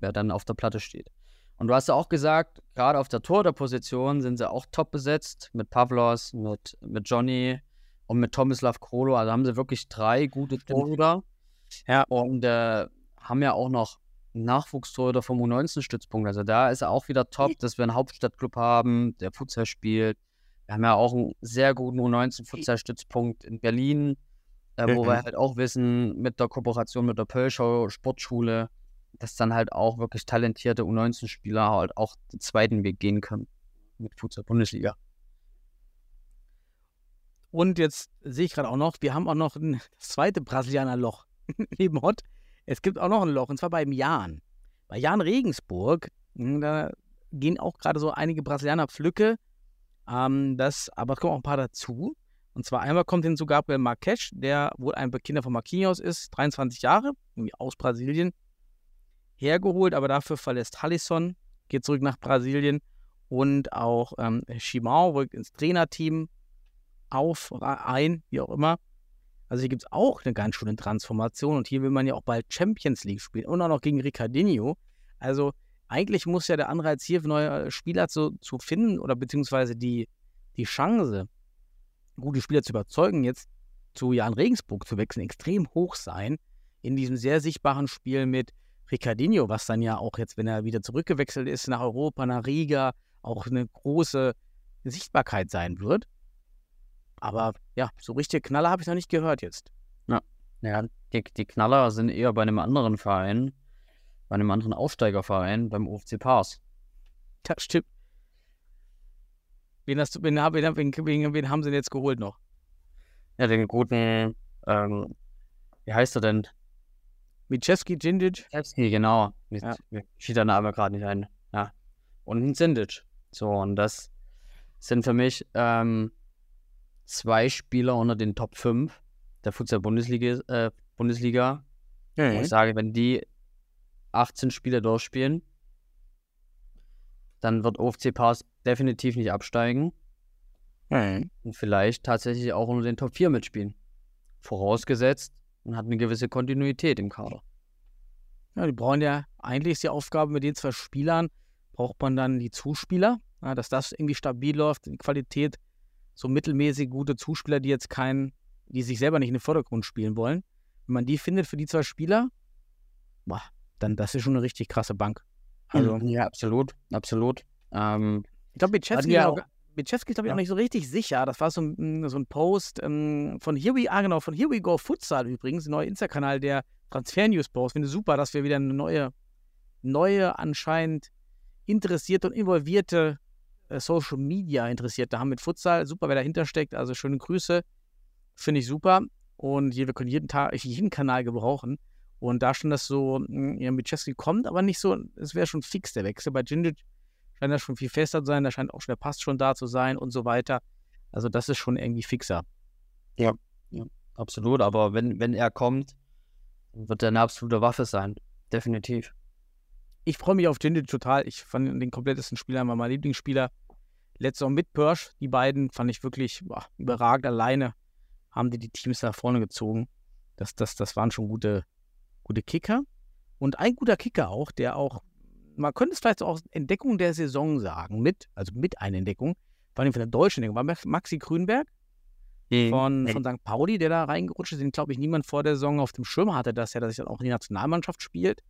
wer dann auf der Platte steht. Und du hast ja auch gesagt, gerade auf der Torhüterposition sind sie auch top besetzt. Mit Pavlos, mit, mit Johnny und mit Tomislav Krolo. Also haben sie wirklich drei gute Torhüter.
Ja.
Und äh, haben ja auch noch Nachwuchstorhüter vom U19-Stützpunkt. Also da ist er auch wieder top, dass wir einen Hauptstadtclub haben, der Futsal spielt. Wir haben ja auch einen sehr guten U19-Futsal-Stützpunkt in Berlin, äh, wo wir
Mhm.
halt auch wissen, mit der Kooperation mit der Pölschau Sportschule, dass dann halt auch wirklich talentierte U19-Spieler halt auch den zweiten Weg gehen können mit Futsal-Bundesliga.
Und jetzt sehe ich gerade auch noch, wir haben auch noch ein das zweite Brasilianer-Loch neben Hott. Es gibt auch noch ein Loch, und zwar beim Jan. Bei Jan Regensburg, mh, da gehen auch gerade so einige Brasilianer Pflücke. Ähm, das, aber es kommen auch ein paar dazu. Und zwar einmal kommt hinzu Gabriel Marques, der wohl ein Kinder von Marquinhos ist, 23 Jahre, irgendwie aus Brasilien, hergeholt, aber dafür verlässt Hallison, geht zurück nach Brasilien und auch ähm, Chimau rückt ins Trainerteam auf, ein, wie auch immer. Also hier gibt es auch eine ganz schöne Transformation und hier will man ja auch bald Champions League spielen und auch noch gegen Ricardinho. Also eigentlich muss ja der Anreiz hier für neue Spieler zu, zu finden oder beziehungsweise die, die Chance, gute Spieler zu überzeugen, jetzt zu Jan Regensburg zu wechseln, extrem hoch sein in diesem sehr sichtbaren Spiel mit Ricardinho, was dann ja auch jetzt, wenn er wieder zurückgewechselt ist nach Europa, nach Riga, auch eine große Sichtbarkeit sein wird. Aber ja, so richtige Knaller habe ich noch nicht gehört jetzt.
Ja, die, die Knaller sind eher bei einem anderen Verein, bei einem anderen Aufsteigerverein, beim UFC Pars.
Das stimmt. Wen, hast du, wen, wen, wen, wen, haben sie denn jetzt geholt noch?
Ja, den guten, ähm, wie heißt er denn?
Michewski, Djindjic?
Lewski, genau. Mit,
Ja.
Mir der Name gerade nicht ein. Ja. Und ein Sindic. So, und das sind für mich ähm, zwei Spieler unter den Top 5 der Futsal-Bundesliga. Äh, Bundesliga. Wo ich sage, wenn die 18 Spiele durchspielen, dann wird OFC Pass definitiv nicht absteigen
Mhm.
und vielleicht tatsächlich auch unter den Top 4 mitspielen. Vorausgesetzt, man hat eine gewisse Kontinuität im Kader.
Ja, die brauchen ja, eigentlich ist die Aufgabe mit den zwei Spielern, braucht man dann die Zuspieler, ja, dass das irgendwie stabil läuft, die Qualität, so mittelmäßig gute Zuspieler, die jetzt keinen, die sich selber nicht in den Vordergrund spielen wollen. Wenn man die findet für die zwei Spieler, boah, dann das ist schon eine richtig krasse Bank. Also,
ja, absolut, absolut. Ähm,
ich glaube, Bitschewski ist
auch-
Bitschewski ist, glaube ich,
Ja.
auch nicht so richtig sicher. Das war so ein, so ein Post ähm, von Here We, ah, genau, von Here We Go Futsal übrigens, ein neuer Insta-Kanal, der Transfer-News-Post. Finde super, dass wir wieder eine neue, neue, anscheinend interessierte und involvierte äh, Social Media Interessierte haben mit Futsal. Super, wer dahinter steckt. Also schöne Grüße. Finde ich super. Und hier, wir können jeden Tag, jeden Kanal gebrauchen. Und da stand das so, mh, ja, Michewski kommt, aber nicht so, es wäre schon fix der Wechsel. Bei Djindjic scheint das schon viel fester zu sein, da scheint auch schon der Pass schon da zu sein und so weiter. Also das ist schon irgendwie fixer.
absolut. Aber wenn, wenn er kommt, wird er eine absolute Waffe sein. Definitiv.
Ich freue mich auf Gindic total. Ich fand den komplettesten Spieler war mein Lieblingsspieler. Letztes Jahr mit Pirsch, die beiden fand ich wirklich boah, überragend. Alleine haben die die Teams nach vorne gezogen. Das, das, das waren schon gute, gute Kicker. Und ein guter Kicker auch, der auch, man könnte es vielleicht auch Entdeckung der Saison sagen, mit, also mit einer Entdeckung, vor allem von der deutschen Entdeckung, war Maxi Grünberg von, von St. Pauli, der da reingerutscht ist, den, glaube ich, niemand vor der Saison auf dem Schirm hatte, dass er das auch in die Nationalmannschaft spielt.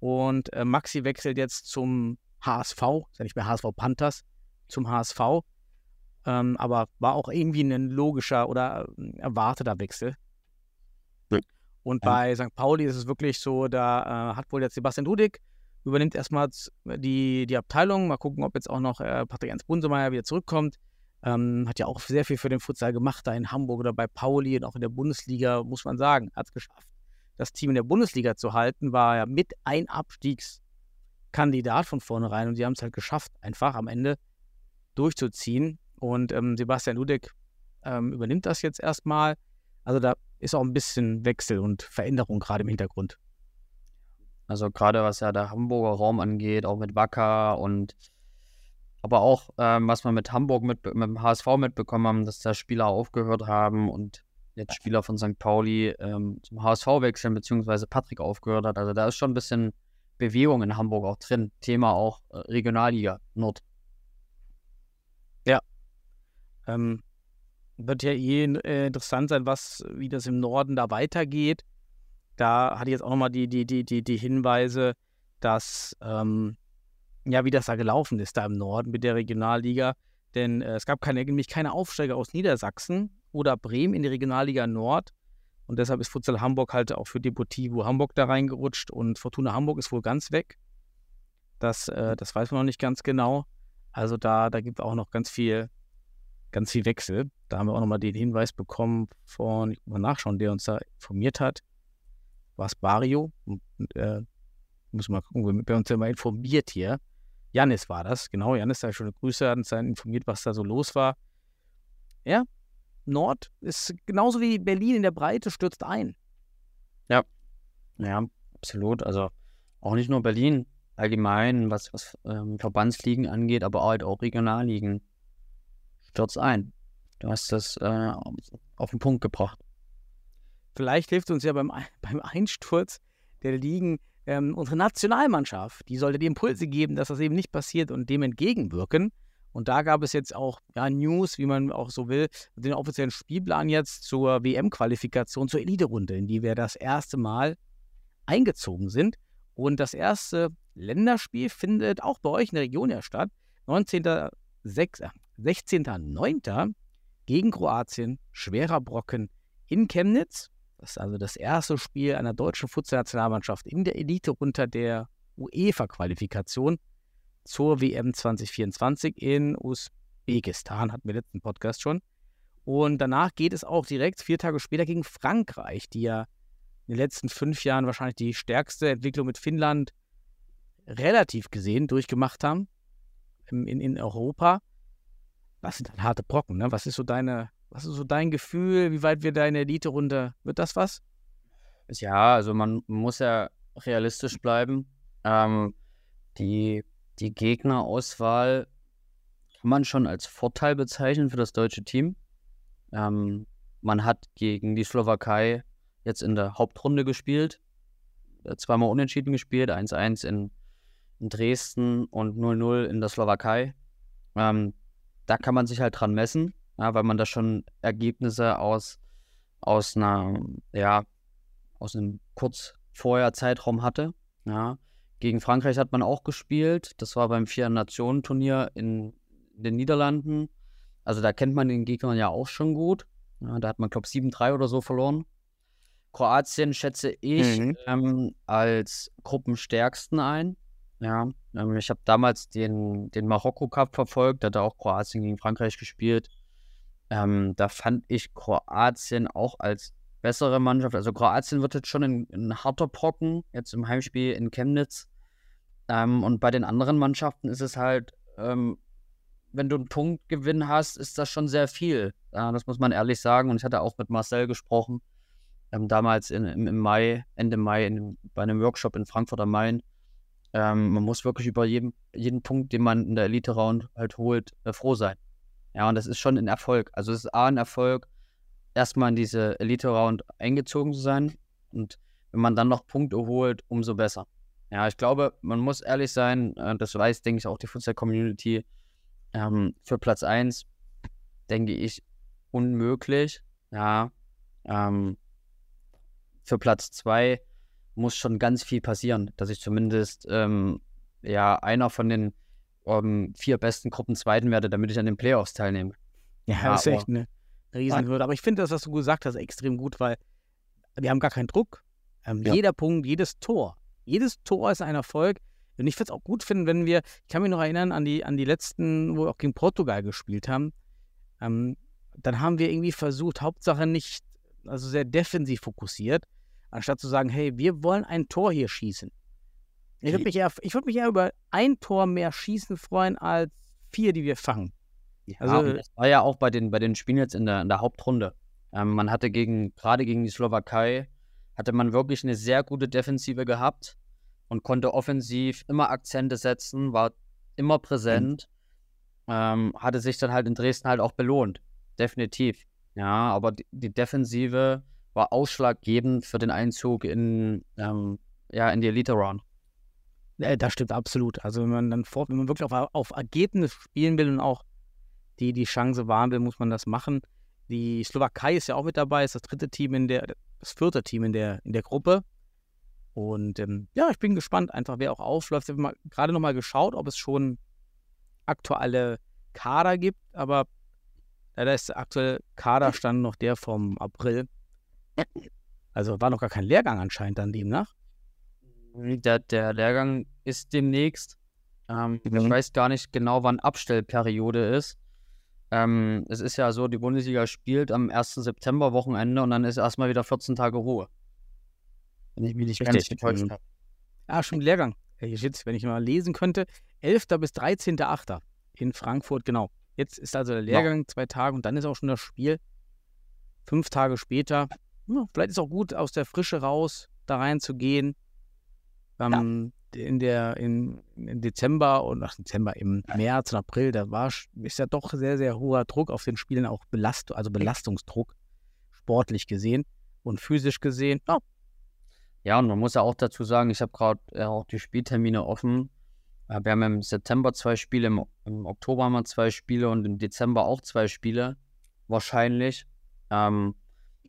Und äh, Maxi wechselt jetzt zum HSV, ist ja nicht mehr HSV Panthers, zum HSV. Ähm, aber war auch irgendwie ein logischer oder äh, erwarteter Wechsel.
Ja.
Und bei St. Pauli ist es wirklich so, da äh, hat wohl jetzt Sebastian Dudig, übernimmt erstmal die, die Abteilung. Mal gucken, ob jetzt auch noch äh, Patrick Ernst Bunsemeyer wieder zurückkommt. Ähm, hat ja auch sehr viel für den Futsal gemacht, da in Hamburg oder bei Pauli und auch in der Bundesliga, muss man sagen, hat es geschafft. Das Team in der Bundesliga zu halten, war ja mit ein Abstiegskandidat von vornherein und sie haben es halt geschafft, einfach am Ende durchzuziehen. Und ähm, Sebastian Ludek ähm, übernimmt das jetzt erstmal. Also da ist auch ein bisschen Wechsel und Veränderung gerade im Hintergrund.
Also gerade was ja der Hamburger Raum angeht, auch mit Wacker und aber auch, ähm, was wir mit Hamburg, mit, mit dem HSV mitbekommen haben, dass da Spieler aufgehört haben und jetzt Spieler von St. Pauli ähm, zum HSV wechseln, beziehungsweise Patrick aufgehört hat. Also da ist schon ein bisschen Bewegung in Hamburg auch drin. Thema auch äh, Regionalliga Nord.
Ja. Ähm, wird ja eh äh, interessant sein, was, wie das im Norden da weitergeht. Da hatte ich jetzt auch nochmal die, die, die, die, die Hinweise, dass ähm, ja, wie das da gelaufen ist, da im Norden mit der Regionalliga. Denn äh, es gab keine, nämlich keine Aufsteiger aus Niedersachsen oder Bremen in die Regionalliga Nord. Und deshalb ist Futsal Hamburg halt auch für Deportivo Hamburg da reingerutscht und Fortuna Hamburg ist wohl ganz weg. Das, äh, das weiß man noch nicht ganz genau. Also da, da gibt es auch noch ganz viel, ganz viel Wechsel. Da haben wir auch nochmal den Hinweis bekommen von, ich muss mal nachschauen, der uns da informiert hat. War es Bario? Und, äh, muss mal gucken, wer uns ja mal informiert hier. Janis war das, genau. Janis da schon eine Grüße, hat uns dann informiert, was da so los war. Ja, Nord ist genauso wie Berlin in der Breite, stürzt ein.
Ja, ja, absolut. Also auch nicht nur Berlin, allgemein, was, was ähm, Verbandsligen angeht, aber halt auch Regionalligen. Stürzt ein. Du hast das äh, auf den Punkt gebracht.
Vielleicht hilft uns ja beim, beim Einsturz der Ligen ähm, unsere Nationalmannschaft, die sollte die Impulse geben, dass das eben nicht passiert und dem entgegenwirken. Und da gab es jetzt auch ja, News, wie man auch so will, den offiziellen Spielplan jetzt zur WM-Qualifikation, zur Elite-Runde, in die wir das erste Mal eingezogen sind. Und das erste Länderspiel findet auch bei euch in der Region ja statt. 16.09. Äh, gegen Kroatien, schwerer Brocken in Chemnitz. Das ist also das erste Spiel einer deutschen Futsal-Nationalmannschaft in der Elite unter der UEFA-Qualifikation zur WM 2024 in Usbekistan, hatten wir letzten Podcast schon. Und danach geht es auch direkt vier Tage später gegen Frankreich, die ja in den letzten fünf Jahren wahrscheinlich die stärkste Entwicklung mit Finnland relativ gesehen durchgemacht haben in, in Europa. Das sind dann harte Brocken, ne? Was ist so deine was ist so dein Gefühl? Wie weit wird deine Elite-Runde? Wird das was?
Ja, also man muss ja realistisch bleiben. Ähm, die, die Gegnerauswahl kann man schon als Vorteil bezeichnen für das deutsche Team. Ähm, man hat gegen die Slowakei jetzt in der Hauptrunde gespielt, äh, zweimal unentschieden gespielt, 1-1 in, in, Dresden und 0-0 in der Slowakei. Ähm, da kann man sich halt dran messen ja, weil man da schon Ergebnisse aus, aus einer, ja, aus einem kurz vorher Zeitraum hatte. Ja. Gegen Frankreich hat man auch gespielt. Das war beim Vier-Nationen-Turnier in, den Niederlanden. Also da kennt man den Gegnern ja auch schon gut. Ja, da hat man, glaube ich, 7-3 oder so verloren. Kroatien schätze ich mhm. ähm, als Gruppenstärksten ein. Ja, ähm, ich habe damals den, den Marokko Cup verfolgt, da hat auch Kroatien gegen Frankreich gespielt. Ähm, da fand ich Kroatien auch als bessere Mannschaft. Also Kroatien wird jetzt schon ein, ein harter Brocken, jetzt im Heimspiel in Chemnitz. Ähm, und bei den anderen Mannschaften ist es halt, ähm, wenn du einen Punktgewinn hast, ist das schon sehr viel. Ja, das muss man ehrlich sagen. Und ich hatte auch mit Marcel gesprochen, ähm, damals in, im, im, Mai, Ende Mai, in, bei einem Workshop in Frankfurt am Main. Ähm, man muss wirklich über jeden, jeden Punkt, den man in der Elite-Round halt holt, äh, froh sein. Ja, und das ist schon ein Erfolg. Also es ist A, ein Erfolg, erstmal in diese Elite-Round eingezogen zu sein. Und wenn man dann noch Punkte holt, umso besser. Ja, ich glaube, man muss ehrlich sein, äh, das weiß, denke ich, auch die Futsal-Community. Ähm, für Platz 1 denke ich unmöglich. Ja, ähm, für Platz 2 muss schon ganz viel passieren, dass ich zumindest ähm, ja einer von den ähm, vier besten Gruppen Zweiten werde, damit ich an den Playoffs teilnehme.
Ja, das ist echt eine Riesenhürde. Aber ich finde das, was du gesagt hast, extrem gut, weil wir haben gar keinen Druck. Ähm, ja. Jeder Punkt, jedes Tor, jedes Tor ist ein Erfolg. Und ich würde es auch gut finden, wenn wir, ich kann mich noch erinnern an die, an die letzten, wo wir auch gegen Portugal gespielt haben. Ähm, dann haben wir irgendwie versucht, Hauptsache nicht, also sehr defensiv fokussiert, anstatt zu sagen, hey, wir wollen ein Tor hier schießen. Ich würde mich, eher, würd mich eher über ein Tor mehr schießen freuen als vier, die wir fangen.
Ja, also, das war ja auch bei den, bei den Spielen jetzt in der, in der Hauptrunde. Ähm, man hatte gegen, gerade gegen die Slowakei, hatte man wirklich eine sehr gute Defensive gehabt und konnte offensiv immer Akzente setzen, war immer präsent, mhm. ähm, hatte sich dann halt in Dresden halt auch belohnt. Definitiv. Ja, aber die, die Defensive war ausschlaggebend für den Einzug in, ähm, ja, in die Elite Round.
Ja, das stimmt absolut. Also wenn man dann fort, wenn man wirklich auf, auf Ergebnis spielen will und auch die, die Chance wahren will, muss man das machen. Die Slowakei ist ja auch mit dabei, ist das dritte Team in der, das vierte Team in der, in der Gruppe. Und ähm, ja, ich bin gespannt, einfach wer auch aufläuft. Ich habe gerade nochmal geschaut, ob es schon aktuelle Kader gibt, aber leider ist der aktuelle Kaderstand noch der vom April. Also war noch gar kein Lehrgang anscheinend dann demnach.
Der, der Lehrgang ist demnächst. Ähm, mhm. Ich weiß gar nicht genau, wann Abstellperiode ist. Ähm, es ist ja so, die Bundesliga spielt am 1. September-Wochenende und dann ist erstmal wieder 14 Tage Ruhe.
Wenn ich mich nicht Richtig. ganz getäuscht mhm. habe. Ah, schon Lehrgang. Hier steht wenn ich mal lesen könnte, 11. bis 13.8. in Frankfurt, genau. Jetzt ist also der Lehrgang, ja. zwei Tage und dann ist auch schon das Spiel. Fünf Tage später. Ja, vielleicht ist es auch gut, aus der Frische raus da reinzugehen. Ähm, in der in, in Dezember und nach Dezember im März und April, da war ist ja doch sehr, sehr hoher Druck auf den Spielen, auch Belast also Belastungsdruck, sportlich gesehen und physisch gesehen.
Ja. ja, und man muss ja auch dazu sagen, ich habe gerade ja, auch die Spieltermine offen. Äh, wir haben im September zwei Spiele, im, im, Oktober haben wir zwei Spiele und im Dezember auch zwei Spiele, wahrscheinlich. Ähm,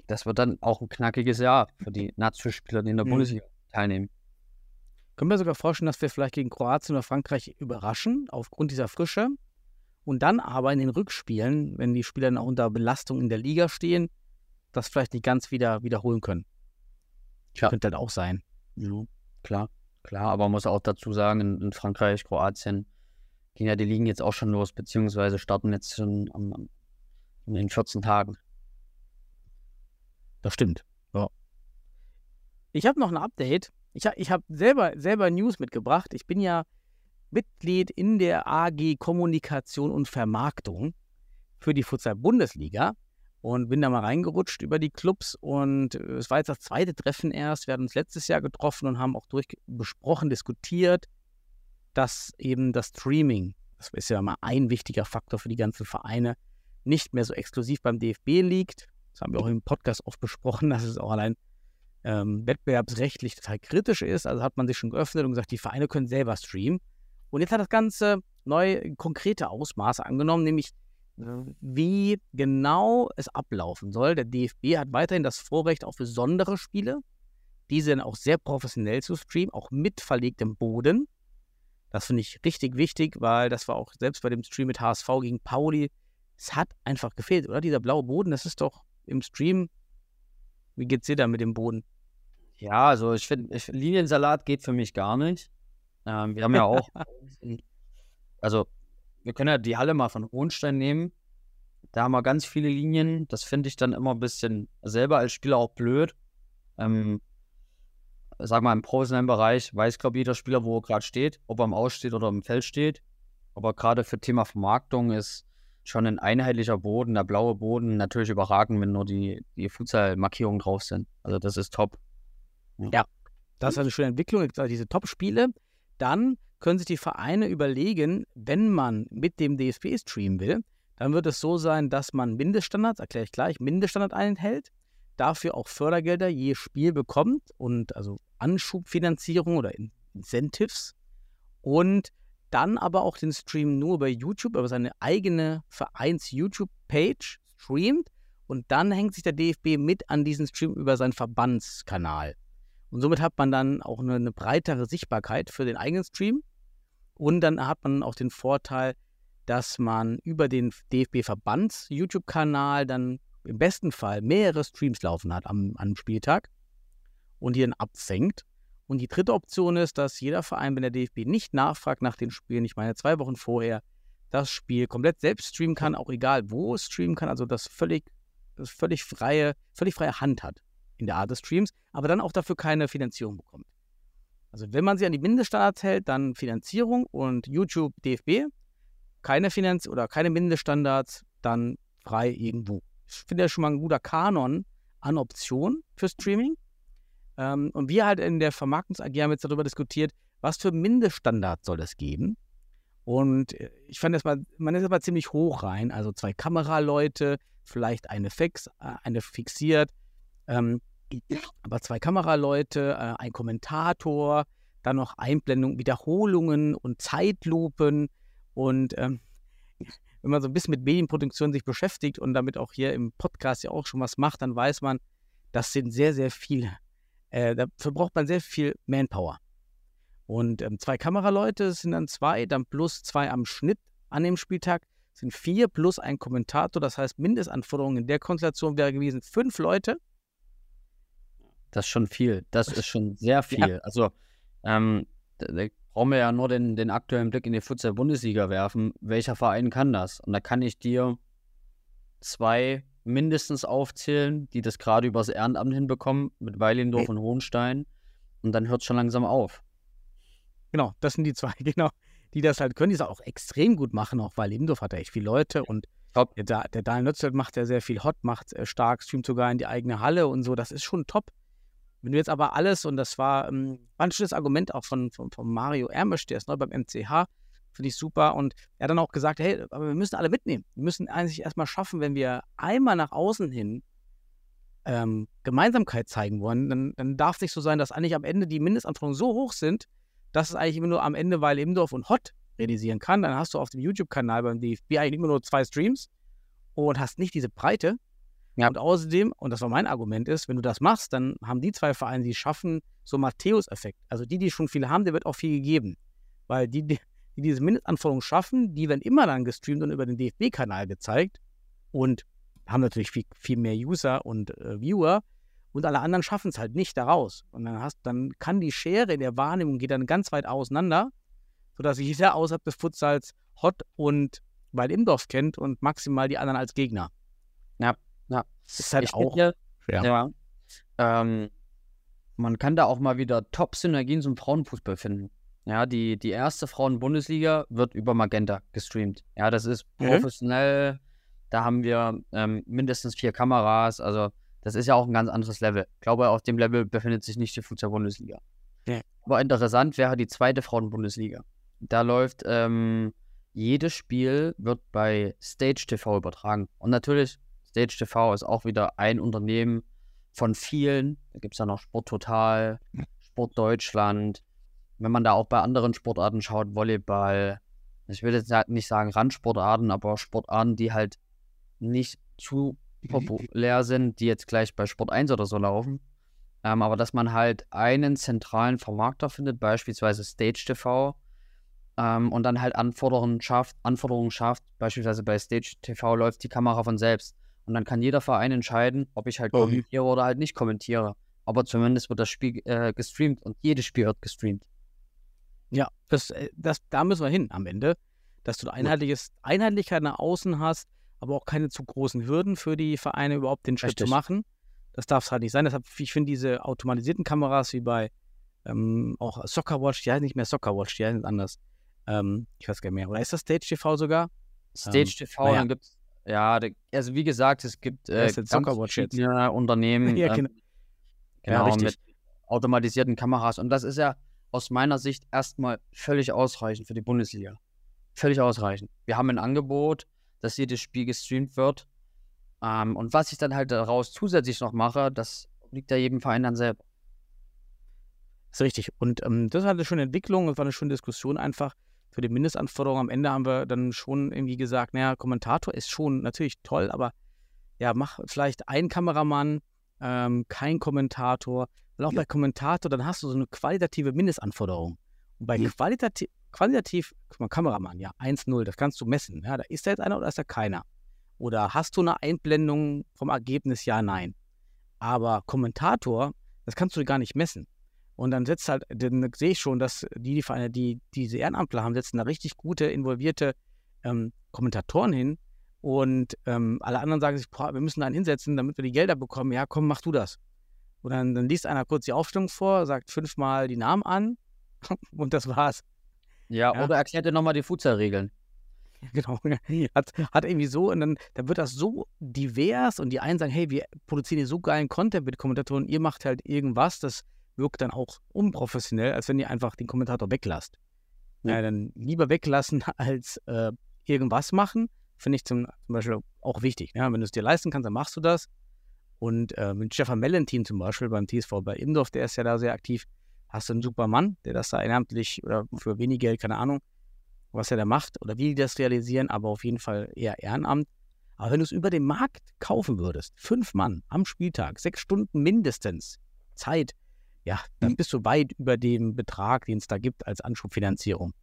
das wird dann auch ein knackiges Jahr für die Nazi-Spieler, die in der mhm. Bundesliga teilnehmen.
Können wir sogar vorstellen, dass wir vielleicht gegen Kroatien oder Frankreich überraschen, aufgrund dieser Frische. Und dann aber in den Rückspielen, wenn die Spieler dann auch unter Belastung in der Liga stehen, das vielleicht nicht ganz wieder wiederholen können.
Ja. Könnte halt auch sein. Ja, klar, klar. Aber man muss auch dazu sagen, in, in, Frankreich, Kroatien gehen ja die Ligen jetzt auch schon los, beziehungsweise starten jetzt schon am, in den 14 Tagen.
Das stimmt. Ja. Ich habe noch ein Update ich, ich habe selber, selber News mitgebracht. Ich bin ja Mitglied in der AG Kommunikation und Vermarktung für die Futsal-Bundesliga und bin da mal reingerutscht über die Clubs und äh, es war jetzt das zweite Treffen erst. Wir hatten uns letztes Jahr getroffen und haben auch durch besprochen, diskutiert, dass eben das Streaming, das ist ja mal ein wichtiger Faktor für die ganzen Vereine, nicht mehr so exklusiv beim DFB liegt. Das haben wir auch im Podcast oft besprochen, dass es auch allein ähm, wettbewerbsrechtlich total kritisch ist. Also hat man sich schon geöffnet und gesagt, die Vereine können selber streamen. Und jetzt hat das Ganze neue konkrete Ausmaße angenommen, nämlich wie genau es ablaufen soll. Der DFB hat weiterhin das Vorrecht auf besondere Spiele, diese dann auch sehr professionell zu streamen, auch mit verlegtem Boden. Das finde ich richtig wichtig, weil das war auch selbst bei dem Stream mit HSV gegen Pauli, es hat einfach gefehlt, oder? Dieser blaue Boden, das ist doch im Stream. Wie geht's dir da mit dem Boden?
Ja, also ich finde, Liniensalat geht für mich gar nicht. Ähm, wir haben ja auch, also wir können ja die Halle mal von Hohenstein nehmen. Da haben wir ganz viele Linien. Das finde ich dann immer ein bisschen selber als Spieler auch blöd. Ähm, sag mal, im professionellen Bereich weiß, glaube ich, jeder Spieler, wo er gerade steht, ob er im Aus steht oder im Feld steht. Aber gerade für Thema Vermarktung ist schon ein einheitlicher Boden, der blaue Boden, natürlich überragend, wenn nur die, die Futsal-Markierungen drauf sind. Also das ist top.
Das ist eine schöne Entwicklung, also diese Top-Spiele. Dann können sich die Vereine überlegen, wenn man mit dem DFB streamen will, dann wird es so sein, dass man Mindeststandards, erkläre ich gleich, Mindeststandard einhält, dafür auch Fördergelder je Spiel bekommt und also Anschubfinanzierung oder In- Incentives und dann aber auch den Stream nur über YouTube, über seine eigene Vereins-YouTube-Page streamt und dann hängt sich der DFB mit an diesen Stream über seinen Verbandskanal. Und somit hat man dann auch eine, eine breitere Sichtbarkeit für den eigenen Stream. Und dann hat man auch den Vorteil, dass man über den DFB-Verbands-YouTube-Kanal dann im besten Fall mehrere Streams laufen hat am, am Spieltag und die dann absenkt. Und die dritte Option ist, dass jeder Verein, wenn der DFB nicht nachfragt nach den Spielen, ich meine zwei Wochen vorher, das Spiel komplett selbst streamen kann, auch egal wo es streamen kann, also das völlig, das völlig freie, völlig freie Hand hat in der Art des Streams, aber dann auch dafür keine Finanzierung bekommt. Also wenn man sich an die Mindeststandards hält, dann Finanzierung und YouTube DFB, keine Finanz oder keine Mindeststandards, dann frei irgendwo. Ich finde das schon mal ein guter Kanon an Optionen für Streaming. Ähm, und wir halt in der Vermarktungs AG haben jetzt darüber diskutiert, was für Mindeststandards soll es geben. Und äh, ich fand das mal, man ist aber ziemlich hoch rein. Also zwei Kameraleute, vielleicht eine fix, äh, eine fixiert, ähm, aber zwei Kameraleute, äh, ein Kommentator, dann noch Einblendung, Wiederholungen und Zeitlupen. Und ähm, wenn man so ein bisschen mit Medienproduktion sich beschäftigt und damit auch hier im Podcast ja auch schon was macht, dann weiß man, das sind sehr, sehr viele. Äh, dafür braucht man sehr viel Manpower. Und ähm, zwei Kameraleute sind dann zwei, dann plus zwei am Schnitt an dem Spieltag sind vier plus ein Kommentator. Das heißt, Mindestanforderungen in der Konstellation wäre gewesen fünf Leute.
Das ist schon viel. Das ist schon sehr viel. Also, ähm, da, da brauchen wir ja nur den, den aktuellen Blick in die Futsal-Bundesliga werfen. Welcher Verein kann das? Und da kann ich dir zwei mindestens aufzählen, die das gerade übers Ehrenamt hinbekommen, mit Weilendorf und Hohenstein. Und dann hört es schon langsam auf.
Genau, das sind die zwei, genau, die das halt können, die es auch extrem gut machen, auch weil Lindorf hat ja echt viele Leute und
Top.
der, der Daniel Nötzelt macht ja sehr viel Hot, macht äh, stark, streamt sogar in die eigene Halle und so, das ist schon top. Wenn du jetzt aber alles, und das war, ähm, war ein schönes Argument auch von, von, von Mario Ermisch, der ist neu beim MCH, finde ich super. Und er hat dann auch gesagt, hey, aber wir müssen alle mitnehmen. Wir müssen eigentlich erstmal schaffen, wenn wir einmal nach außen hin ähm, Gemeinsamkeit zeigen wollen, dann, dann darf es nicht so sein, dass eigentlich am Ende die Mindestanforderungen so hoch sind, dass es eigentlich immer nur am Ende Weil Imdorf und Hot realisieren kann. Dann hast du auf dem YouTube-Kanal beim DFB eigentlich immer nur zwei Streams und hast nicht diese Breite.
Ja.
Und außerdem, und das war mein Argument, ist, wenn du das machst, dann haben die zwei Vereine, die schaffen, so Matthäus-Effekt. Also die, die schon viel haben, der wird auch viel gegeben. Weil die, die die diese Mindestanforderungen schaffen, die werden immer dann gestreamt und über den DFB-Kanal gezeigt und haben natürlich viel, viel mehr User und äh, Viewer und alle anderen schaffen es halt nicht daraus. Und dann hast, dann kann die Schere in der Wahrnehmung geht dann ganz weit auseinander, sodass sich jeder außerhalb des Futsals Hot und Weil Imdorf kennt und maximal die anderen als Gegner.
Ja, ja.
Ist halt
Ich
auch schwer.
Ja. Ähm, man kann da auch mal wieder Top-Synergien zum Frauenfußball finden. Ja, die, die erste Frauen-Bundesliga wird über Magenta gestreamt. Ja, das ist
Mhm.
professionell. Da haben wir ähm, mindestens vier Kameras. Also, das ist ja auch ein ganz anderes Level. Ich glaube, auf dem Level befindet sich nicht die Futsal-Bundesliga.
Ja.
Aber interessant wäre die zweite Frauen-Bundesliga. Da läuft ähm, jedes Spiel wird bei Stage TV übertragen. Und natürlich, Stage TV ist auch wieder ein Unternehmen von vielen. Da gibt es ja noch Sport Total, Sport Deutschland. Wenn man da auch bei anderen Sportarten schaut, Volleyball, ich will jetzt nicht sagen Randsportarten, aber Sportarten, die halt nicht zu populär sind, die jetzt gleich bei Sport 1 oder so laufen. Ähm, aber dass man halt einen zentralen Vermarkter findet, beispielsweise Stage TV, ähm, und dann halt Anforderungen schafft, Anforderungen schafft. Beispielsweise bei Stage TV läuft die Kamera von selbst. Und dann kann jeder Verein entscheiden, ob ich halt
Oh.
kommentiere oder halt nicht kommentiere. Aber zumindest wird das Spiel äh, gestreamt und jedes Spiel wird gestreamt.
Ja, das, äh, das, da müssen wir hin am Ende, dass du ein einheitliches, Einheitlichkeit nach außen hast, aber auch keine zu großen Hürden für die Vereine überhaupt den Schritt
Richtig.
zu machen. Das darf es halt nicht sein. Deshalb, ich finde diese automatisierten Kameras wie bei ähm, auch Soccerwatch, die heißen nicht mehr Soccerwatch, die heißen anders. Ähm, ich weiß gar nicht mehr. Oder ist das Stage TV sogar?
Stage
Ähm,
TV,
naja.
dann gibt's, ja, da- also wie gesagt, es gibt äh, ganz
Soccer Watch
verschiedene Unternehmen,
Ja,
ähm,
genau. Ja,
genau,
richtig.
mit automatisierten Kameras. Und das ist ja aus meiner Sicht erstmal völlig ausreichend für die Bundesliga. Völlig ausreichend. Wir haben ein Angebot, dass jedes Spiel gestreamt wird. Ähm, und was ich dann halt daraus zusätzlich noch mache, das liegt ja jedem Verein dann selber.
Ist richtig. Und ähm, das war eine schöne Entwicklung, das war eine schöne Diskussion einfach für die Mindestanforderungen. Am Ende haben wir dann schon irgendwie gesagt, naja, Kommentator ist schon natürlich toll, aber ja, mach vielleicht einen Kameramann, ähm, kein Kommentator. Und auch bei Kommentator, dann hast du so eine qualitative Mindestanforderung. Und bei qualitativ, qualitativ, guck mal, Kameramann, ja, 1-0, das kannst du messen. Ja, da ist da jetzt einer oder ist da keiner? Oder hast du eine Einblendung vom Ergebnis? Ja, nein. Aber Kommentator, das kannst du gar nicht messen. Und dann setzt halt, dann sehe ich schon, dass die, die Vereine, die diese Ehrenamtler haben, setzen da richtig gute, involvierte ähm, Kommentatoren hin. Und ähm, alle anderen sagen sich, boah, wir müssen da einen hinsetzen, damit wir die Gelder bekommen. Ja, komm, mach du das. Und dann, dann liest einer kurz die Aufstellung vor, sagt fünfmal die Namen an und das war's.
Ja,
Ja.
oder erklärt dir nochmal die Futsal-Regeln.
Genau. Hat, hat irgendwie so, und dann, dann wird das so divers und die einen sagen, hey, wir produzieren hier so geilen Content mit Kommentatoren, ihr macht halt irgendwas, das wirkt dann auch unprofessionell, als wenn ihr einfach den Kommentator weglasst.
Ja.
Ja. dann lieber weglassen als äh, irgendwas machen, finde ich zum, zum Beispiel auch wichtig. Ja? Wenn du es dir leisten kannst, dann machst du das. Und äh, mit Stefan Mellentin zum Beispiel beim TSV bei Imdorf, der ist ja da sehr aktiv, hast du einen super Mann, der das da ehrenamtlich oder für wenig Geld, keine Ahnung, was er da macht oder wie die das realisieren, aber auf jeden Fall eher Ehrenamt. Aber wenn du es über den Markt kaufen würdest, fünf Mann am Spieltag, sechs Stunden mindestens Zeit, ja, dann bist du weit über dem Betrag, den es da gibt als Anschubfinanzierung.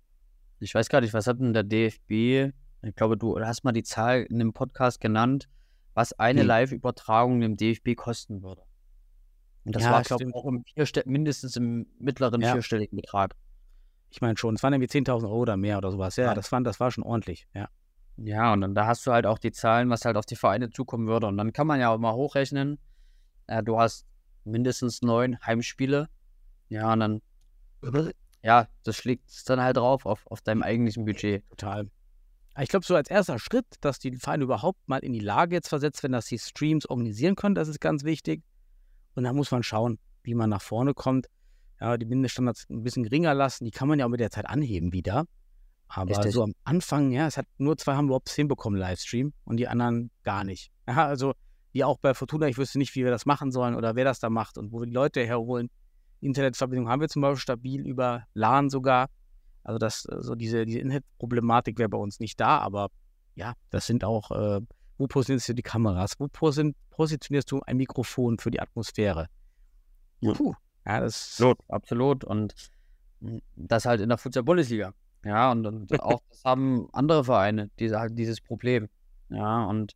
Ich weiß gar nicht, was hat denn der DFB? Ich glaube, du hast mal die Zahl in einem Podcast genannt, was eine
Hm.
Live-Übertragung dem DFB kosten würde. Und das
Ja,
war, glaube ich, auch im mindestens im mittleren
Ja.
vierstelligen Betrag.
Ich meine schon, es waren irgendwie 10.000 Euro oder mehr oder sowas. Ja,
Ja.
das, war, das war schon ordentlich. Ja,
Ja, und dann da hast du halt auch die Zahlen, was halt auf die Vereine zukommen würde. Und dann kann man ja auch mal hochrechnen. Äh, du hast mindestens neun Heimspiele. Ja, und dann, ja, das schlägt es dann halt drauf auf, auf deinem eigentlichen Budget.
total. Ich glaube, so als erster Schritt, dass die Vereine überhaupt mal in die Lage jetzt versetzt werden, dass sie Streams organisieren können, das ist ganz wichtig. Und dann muss man schauen, wie man nach vorne kommt. Ja, die Mindeststandards ein bisschen geringer lassen, die kann man ja auch mit der Zeit anheben wieder. Aber
Richtig.
so am Anfang, ja, es hat nur zwei haben überhaupt hinbekommen, Livestream, und die anderen gar nicht. Ja, also wie auch bei Fortuna, ich wüsste nicht, wie wir das machen sollen oder wer das da macht und wo wir die Leute herholen. Internetverbindung haben wir zum Beispiel stabil über LAN sogar. Also das, äh, so diese, diese Internetproblematik wäre bei uns nicht da, aber ja, das sind auch, äh, wo positionierst du die Kameras? Wo posi- positionierst du ein Mikrofon für die Atmosphäre?
Ja.
Puh, ja, das
Absolut, absolut. Und mm, das halt in der Futsal-Bundesliga. Ja, und, und auch das haben andere Vereine, diese, halt dieses Problem. Ja, und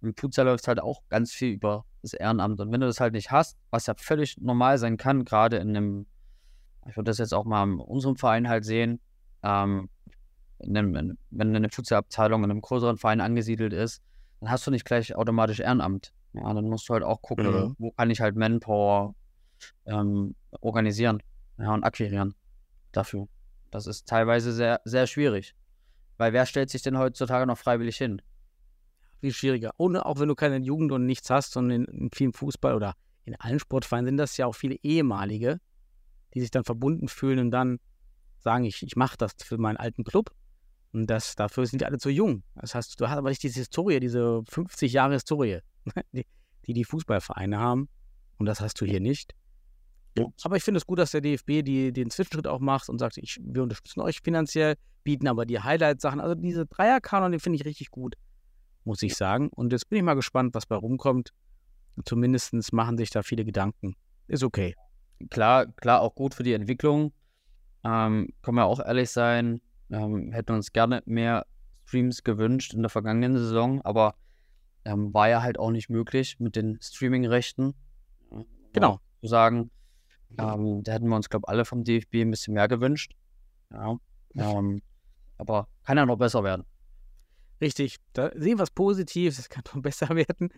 im Futsal läuft halt auch ganz viel über das Ehrenamt. Und wenn du das halt nicht hast, was ja völlig normal sein kann, gerade in einem, ich würde das jetzt auch mal in unserem Verein halt sehen, ähm, wenn eine Futsalabteilung in einem größeren Verein angesiedelt ist, dann hast du nicht gleich automatisch Ehrenamt. Ja, dann musst du halt auch gucken,
Mhm.
wo kann ich halt Manpower ähm, organisieren ja, und akquirieren dafür. Das ist teilweise sehr, sehr schwierig. Weil wer stellt sich denn heutzutage noch freiwillig hin?
viel schwieriger. Ohne, auch wenn du keine Jugend und nichts hast, sondern in, in vielen Fußball oder in allen Sportvereinen sind das ja auch viele ehemalige, die sich dann verbunden fühlen und dann sagen, ich, ich mache das für meinen alten Club. Und das, dafür sind die alle zu jung. Das heißt, du hast aber nicht diese Historie, diese 50 Jahre Historie, die die, die Fußballvereine haben. Und das hast du hier nicht. Aber ich finde es gut, dass der DFB die, den Zwischenschritt auch macht und sagt, ich, wir unterstützen euch finanziell, bieten aber die Highlight-Sachen. Also diese Dreierkanon, den finde ich richtig gut, muss ich sagen. Und jetzt bin ich mal gespannt, was bei rumkommt. Zumindest machen sich da viele Gedanken. Ist okay.
Klar, klar, auch gut für die Entwicklung. Ähm, können wir auch ehrlich sein, ähm, hätten uns gerne mehr Streams gewünscht in der vergangenen Saison, aber ähm, war ja halt auch nicht möglich mit den Streaming-Rechten.
Genau.
Zu sagen, ähm, da hätten wir uns, glaube ich, alle vom DFB ein bisschen mehr gewünscht. Ja, ähm, aber kann ja noch besser werden.
Richtig. Da sehen wir es positiv, es kann noch besser werden.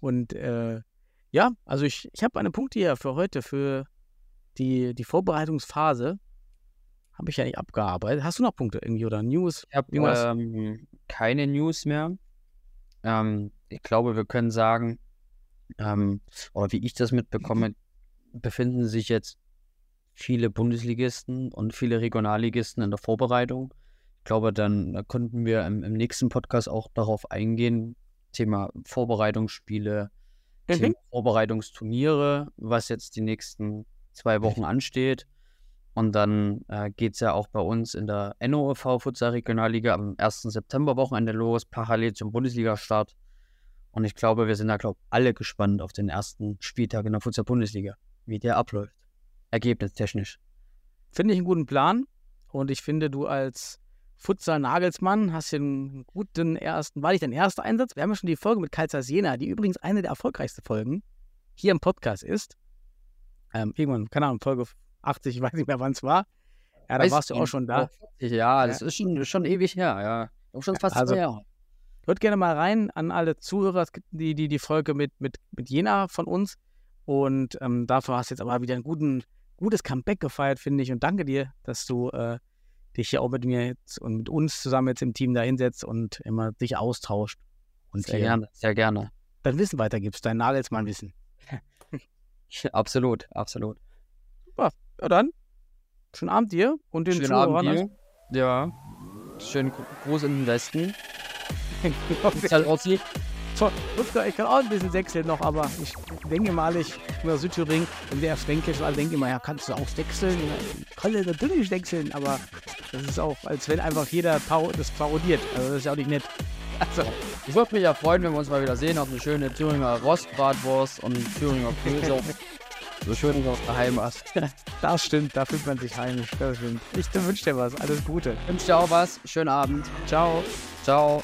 Und äh, ja, also ich, ich habe eine Punkte hier für heute, für die, die Vorbereitungsphase. Habe ich ja nicht abgearbeitet. Hast du noch Punkte irgendwie oder News?
Ich habe ähm, keine News mehr. Ähm, ich glaube, wir können sagen, ähm, oder wie ich das mitbekomme, befinden sich jetzt viele Bundesligisten und viele Regionalligisten in der Vorbereitung. Ich glaube, dann konnten wir im, im nächsten Podcast auch darauf eingehen, Thema Vorbereitungsspiele,
Mhm.
Thema Vorbereitungsturniere, was jetzt die nächsten zwei Wochen ansteht. Und dann äh, geht es ja auch bei uns in der NOV Futsal Regionalliga am 1. September Wochenende los, parallel zum Bundesliga-Start. Und ich glaube, wir sind da, glaube alle gespannt auf den ersten Spieltag in der Futsal Bundesliga, wie der abläuft. Ergebnistechnisch.
Finde ich einen guten Plan. Und ich finde, du als Futsal-Nagelsmann hast hier einen guten ersten, war nicht dein erster Einsatz? Wir haben ja schon die Folge mit Kalzas Jena, die übrigens eine der erfolgreichsten Folgen hier im Podcast ist. Ähm, irgendwann, keine Ahnung, Folge 80, ich weiß nicht mehr, wann es war. Ja, da
Weiß
warst du auch schon da.
vor 40 Ja, das ist schon, schon ewig her, ja. Auch schon fast
also-
zwei Jahre.
Hört gerne mal rein an alle Zuhörer. Es gibt die, die, die Folge mit, mit, mit Jena von uns. Und ähm, dafür hast du jetzt aber wieder ein guten, gutes Comeback gefeiert, finde ich. Und danke dir, dass du äh, dich hier auch mit mir jetzt und mit uns zusammen jetzt im Team da hinsetzt und immer dich austauscht. Und
Sehr gerne, sehr gerne.
dein Wissen weitergibst, dein Nagelsmann-Wissen.
Absolut, absolut.
Ja, dann, schönen Abend dir und den
Schönen
Zuhörern.
Abend dir. Ja. Schönen Gru- Gruß in den Westen.
euch.
Halt Ossi.
So, Rücker, ich kann auch ein bisschen sechseln noch, aber ich denke mal, ich bin aus Südthüringen, wenn der Fränkisch, alle denken immer, ja, kannst du auch sechseln? Ich kann ja natürlich sechseln, aber das ist auch, als wenn einfach jeder das parodiert. Also das ist ja auch nicht nett. Also,
Ich würde mich ja freuen, wenn wir uns mal wieder sehen auf eine schöne Thüringer Rostbratwurst und Thüringer Käse. So schön wie aus der Heimat.
das stimmt, da fühlt man sich heimisch, das stimmt. Ich wünsche dir was, alles Gute.
Wünsche dir auch was. Schönen Abend.
Ciao.
Ciao.